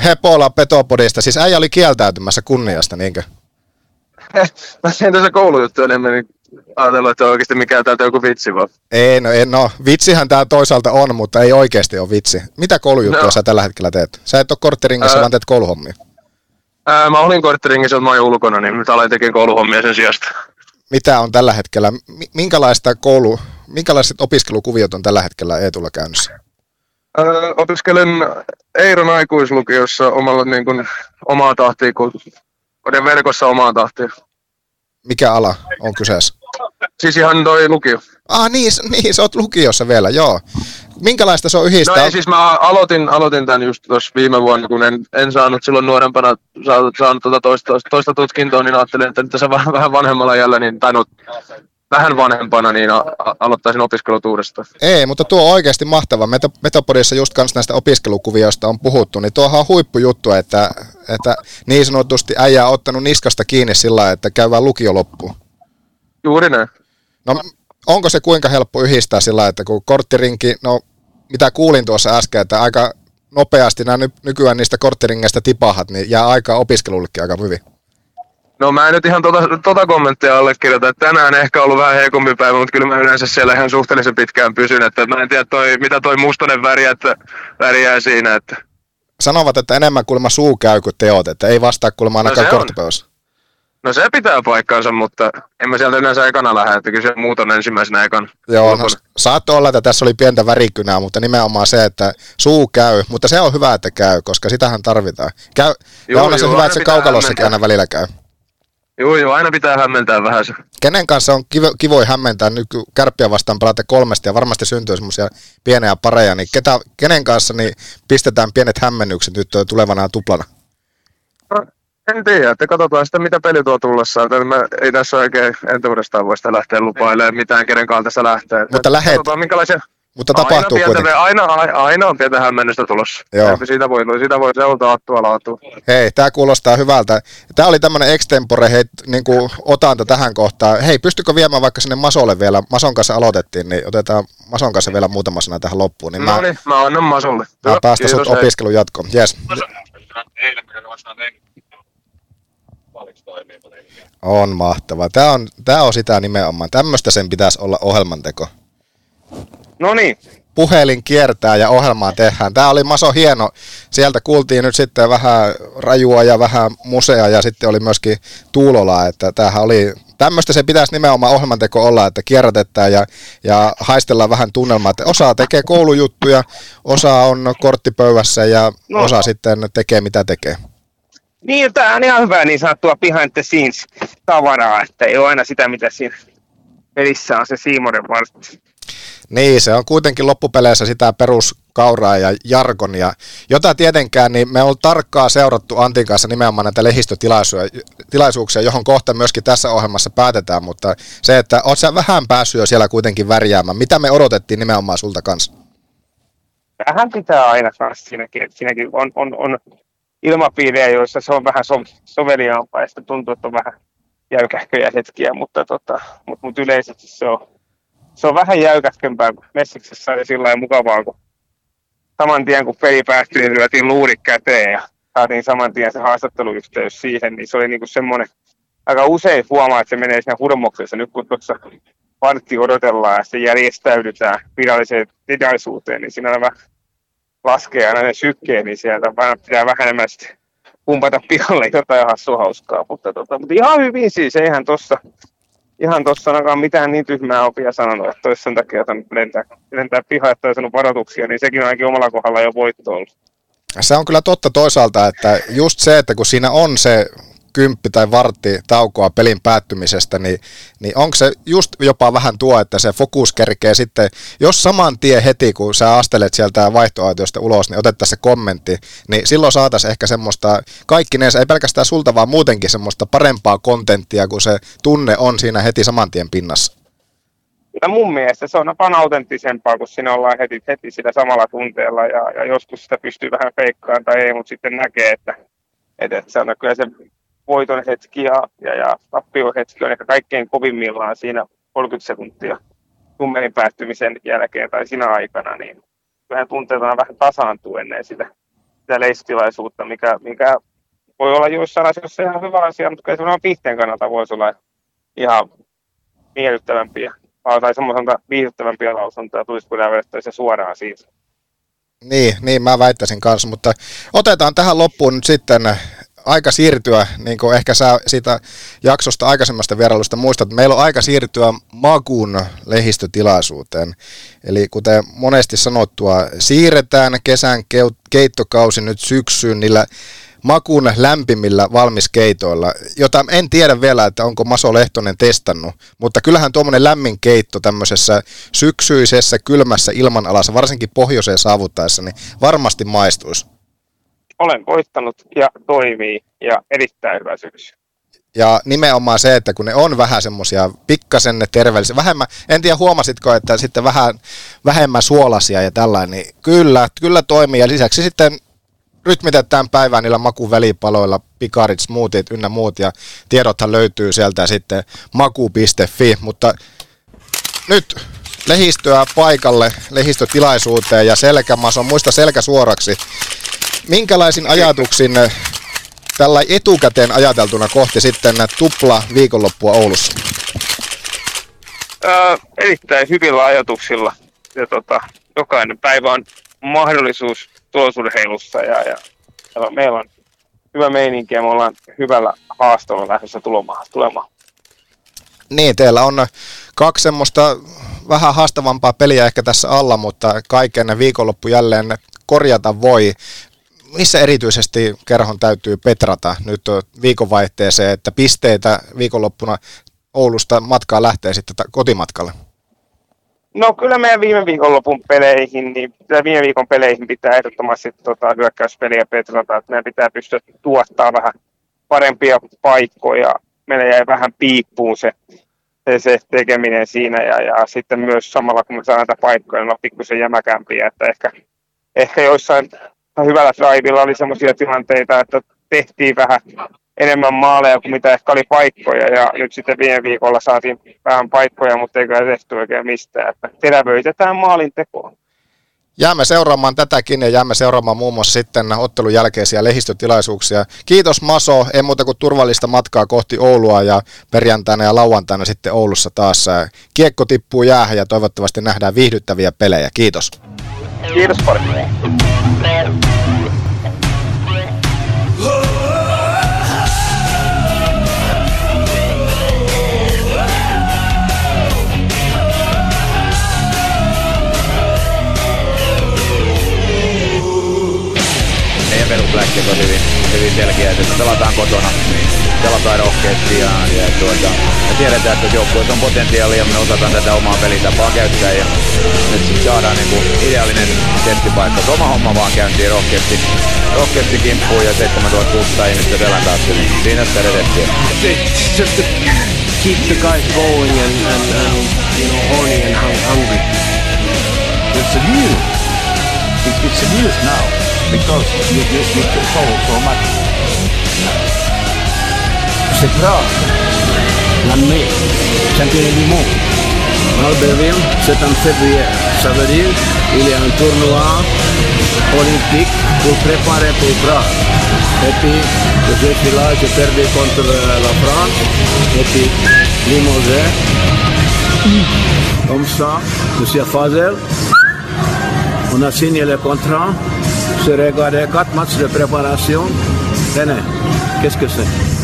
Hepola Petopodista. Siis äijä oli kieltäytymässä kunniasta, niinkö? Mä tein tässä koulujuttu enemmän, niin ajatellut, että oikeasti mikään täältä joku vitsi vaan. Ei, no, ei, no vitsihän tämä toisaalta on, mutta ei oikeasti ole vitsi. Mitä koulujuttuja no. sä tällä hetkellä teet? Sä et ole kortteringissa, Ää... vaan teet kouluhommia. Ää, mä olin kortteringissa, mutta mä olin ulkona, niin nyt aloin tekemään kouluhommia sen sijasta. Mitä on tällä hetkellä, minkälaista koulu, minkälaiset opiskelukuviot on tällä hetkellä Eetulla käynnissä? Ää, opiskelen Eiron aikuislukiossa omalla, niin kuin, omaa tahtia, kun verkossa omaa tahtia. Mikä ala on kyseessä? Siis ihan toi lukio. Ah niin, niin sä oot lukiossa vielä, joo. Minkälaista se on yhdistää? No ei, siis mä aloitin, aloitin tämän just tuossa viime vuonna, kun en, en saanut silloin nuorempana saanut, saanut tuota toista, toista tutkintoa, niin ajattelin, että nyt tässä vähän, vähän vanhemmalla jällä, niin, tai no, vähän vanhempana, niin a- aloittaisin opiskelut uudestaan. Ei, mutta tuo on oikeasti mahtava. Metopodissa just kanssa näistä opiskelukuvioista on puhuttu, niin tuohan on huippujuttu, että, että niin sanotusti äijä on ottanut niskasta kiinni sillä että käydään lukio loppuun. Juuri näin. No onko se kuinka helppo yhdistää sillä että kun korttirinki, no mitä kuulin tuossa äsken, että aika nopeasti nämä nykyään niistä korttiringeistä tipahat, niin jää aikaa opiskelullekin aika hyvin. No mä en nyt ihan tota, tota kommenttia allekirjoita, että tänään ehkä ollut vähän heikompi päivä, mutta kyllä mä yleensä siellä ihan suhteellisen pitkään pysyn, että mä en tiedä toi, mitä toi mustonen väri, että väriää siinä, että... Sanovat, että enemmän kuulemma suu käy kuin teot, että ei vastaa kuulemma ainakaan no korttipäivässä. No se pitää paikkansa, mutta en mä sieltä yleensä ekana lähde, että kyllä se muut on ensimmäisenä ekan. Joo, no, saattoi olla, että tässä oli pientä värikynää, mutta nimenomaan se, että suu käy, mutta se on hyvä, että käy, koska sitähän tarvitaan. Käy, joo, ja on se hyvä, että se kaukalossakin aina välillä käy. Joo, joo, aina pitää hämmentää vähän se. Kenen kanssa on kivo, kivoi hämmentää nyt kärppiä vastaan pelaatte kolmesta ja varmasti syntyy semmoisia pieniä pareja, niin ketä, kenen kanssa niin pistetään pienet hämmennykset nyt tulevana tuplana? No, en tiedä, että katsotaan sitten mitä peli tuo tullessa. Mä, ei tässä oikein entuudestaan voi sitä lähteä lupailemaan mitään, kenen kanssa tässä lähtee. Mutta lähet, katsotaan, minkälaisia... Mutta tapahtuu aina kuitenkin. Aina, aina, aina on pientä hämmennystä tulossa. Joo. Siitä voi, siitä voi seulta attua laatua. Hei, tämä kuulostaa hyvältä. Tämä oli tämmöinen extempore hei, niin kuin otanta tähän kohtaan. Hei, pystykö viemään vaikka sinne Masolle vielä? Mason kanssa aloitettiin, niin otetaan Mason kanssa vielä muutama sana tähän loppuun. Niin no mä, niin, mä annan Masolle. Mä päästä sut opiskelun jatkoon. Yes. On mahtavaa. Tämä on, tämä on sitä nimenomaan. Tämmöistä sen pitäisi olla ohjelmanteko. No niin. Puhelin kiertää ja ohjelmaa tehdään. Tämä oli Maso hieno. Sieltä kuultiin nyt sitten vähän rajua ja vähän musea ja sitten oli myöskin Tuulola, että tämähän oli tämmöistä se pitäisi nimenomaan ohjelmanteko olla, että kierrätetään ja, ja haistellaan vähän tunnelmaa, että osa tekee koulujuttuja, osa on korttipöydässä ja no. osa sitten tekee mitä tekee. Niin, tämä on ihan hyvä niin sanottua behind the scenes tavaraa, että ei ole aina sitä, mitä siinä pelissä on se Siimoren vartti. Niin, se on kuitenkin loppupeleissä sitä peruskauraa ja jargonia, jota tietenkään niin me on tarkkaa seurattu Antin kanssa nimenomaan näitä lehdistötilaisuuksia, johon kohta myöskin tässä ohjelmassa päätetään, mutta se, että oot sä vähän päässyt jo siellä kuitenkin värjäämään, mitä me odotettiin nimenomaan sulta kanssa? Vähän pitää aina kanssa siinäkin, että siinäkin on, on, on ilmapiirejä, joissa se on vähän so, soveliaampaa ja sitten tuntuu, että on vähän jäykähköjä hetkiä, mutta, tota, mutta, mutta yleisesti se on se on vähän jäykäskempää kuin Messiksessä ja sillä mukavaa, kun saman tien kun peli päättyi, niin lyötiin luurit käteen ja saatiin saman tien se haastatteluyhteys siihen, niin se oli niinku semmoinen, aika usein huomaa, että se menee siinä hurmoksessa, nyt kun tuossa vartti odotellaan ja sitten järjestäydytään viralliseen tilaisuuteen, niin siinä vähän laskee aina ne sykkeet, niin sieltä vaan pitää vähän enemmän pumpata pihalle jotain hassua hauskaa. Mutta, tota, mutta ihan hyvin siis, eihän tuossa ihan tuossa ainakaan mitään niin tyhmää opia sanonut, että olisi sen takia lentää, lentää piha, että olisi varoituksia, niin sekin on ainakin omalla kohdalla jo voitto ollut. Se on kyllä totta toisaalta, että just se, että kun siinä on se kymppi tai vartti taukoa pelin päättymisestä, niin, niin onko se just jopa vähän tuo, että se fokus kerkee sitten, jos saman tien heti, kun sä astelet sieltä vaihtoaitiosta ulos, niin otettaisiin se kommentti, niin silloin saataisiin ehkä semmoista, kaikkineen, ei pelkästään sulta, vaan muutenkin semmoista parempaa kontenttia, kun se tunne on siinä heti saman tien pinnassa. Ja mun mielestä se on vaan autenttisempaa, kun siinä ollaan heti, heti sillä samalla tunteella ja, ja joskus sitä pystyy vähän feikkaamaan tai ei, mutta sitten näkee, että, että, että se on kyllä se voiton hetki ja, ja, ja tappion hetki on ehkä kaikkein kovimmillaan siinä 30 sekuntia tummelin päättymisen jälkeen tai siinä aikana, niin vähän tunteet on vähän tasaantuu ennen sitä, sitä leistilaisuutta, mikä, mikä voi olla joissain asioissa ihan hyvä asia, mutta kyllä se on pihteen kannalta voisi olla ihan miellyttävämpiä tai semmoiselta viihdyttävämpiä lausuntoja tulisi, kun se suoraan siitä. Niin, niin mä väittäisin kanssa, mutta otetaan tähän loppuun nyt sitten aika siirtyä, niin kuin ehkä sä siitä jaksosta aikaisemmasta vierailusta muistat, että meillä on aika siirtyä Makuun lehistötilaisuuteen. Eli kuten monesti sanottua, siirretään kesän keittokausi nyt syksyyn niillä makuun lämpimillä valmiskeitoilla, jota en tiedä vielä, että onko Maso Lehtonen testannut, mutta kyllähän tuommoinen lämmin keitto tämmöisessä syksyisessä kylmässä ilmanalassa, varsinkin pohjoiseen saavuttaessa, niin varmasti maistuisi olen koittanut ja toimii ja erittäin hyvä syksy. Ja nimenomaan se, että kun ne on vähän semmoisia pikkasen ne terveellisiä, vähemmän, en tiedä huomasitko, että sitten vähän vähemmän suolasia ja tällainen, niin kyllä, kyllä toimii. Ja lisäksi sitten rytmitetään päivää niillä makuvälipaloilla, pikarit, smoothit ynnä muut, ja tiedothan löytyy sieltä sitten maku.fi, mutta nyt lehistöä paikalle, lehistötilaisuuteen ja selkämason, muista selkä suoraksi minkälaisin ajatuksin eh, tällä etukäteen ajateltuna kohti sitten tupla viikonloppua Oulussa? Öö, erittäin hyvillä ajatuksilla. Ja tota, jokainen päivä on mahdollisuus tulosurheilussa ja, ja, ja meillä on hyvä meininki ja me ollaan hyvällä haastolla lähdössä tulemaan. tulemaan. Niin, teillä on kaksi semmoista vähän haastavampaa peliä ehkä tässä alla, mutta kaiken viikonloppu jälleen korjata voi missä erityisesti kerhon täytyy petrata nyt viikonvaihteeseen, että pisteitä viikonloppuna Oulusta matkaa lähtee sitten kotimatkalle? No kyllä meidän viime viikonlopun peleihin, niin viime viikon peleihin pitää ehdottomasti tota, hyökkäyspeliä petrata, että meidän pitää pystyä tuottaa vähän parempia paikkoja. Meillä jäi vähän piippuun se, se, se tekeminen siinä ja, ja sitten myös samalla kun me saadaan näitä paikkoja, niin on pikkusen jämäkämpiä, että ehkä, ehkä joissain hyvällä drivilla oli sellaisia tilanteita, että tehtiin vähän enemmän maaleja kuin mitä ehkä oli paikkoja ja nyt sitten viime viikolla saatiin vähän paikkoja, mutta ei kyllä tehty oikein mistään, että terävöitetään maalin tekoon. Jäämme seuraamaan tätäkin ja jäämme seuraamaan muun muassa sitten ottelun jälkeisiä lehistötilaisuuksia. Kiitos Maso, ei muuta kuin turvallista matkaa kohti Oulua ja perjantaina ja lauantaina sitten Oulussa taas. Kiekko tippuu jäähän ja toivottavasti nähdään viihdyttäviä pelejä. Kiitos. Kiitos paljon. perusläkkeet on hyvin, hyvin selkeä, että pelataan kotona, pelataan rohkeasti ja, ja tuota, me tiedetään, että joukkueessa on potentiaalia ja me osataan tätä omaa pelitapaa käyttää ja nyt sitten saadaan niinku ideaalinen testipaikka. Oma homma vaan käyntiin rohkeasti, rohkeasti kimppuun ja 7600 ihmistä selän taakse, niin siinä sitä redettiä. Just to keep the guys going and, and, and you know, horny and hungry. It's a news. It's, it's a news now because you, you, you so, so much. C'est grave. L'année, champion du monde. Albertville, c'est en février. Ça veut dire qu'il y a un tournoi olympique pour préparer pour Prague. Et puis, je suis là, j'ai perdu contre la France. Et puis, Limousin. Comme ça, Monsieur Fazel, on a signé le contrat. J'ai regardé quatre matchs de préparation. Tenez, qu'est-ce que c'est?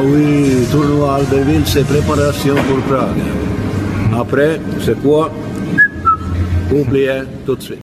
Oui, turno al Berville se preparación por Praga. Après, se quoi? Cumplie tout de suite.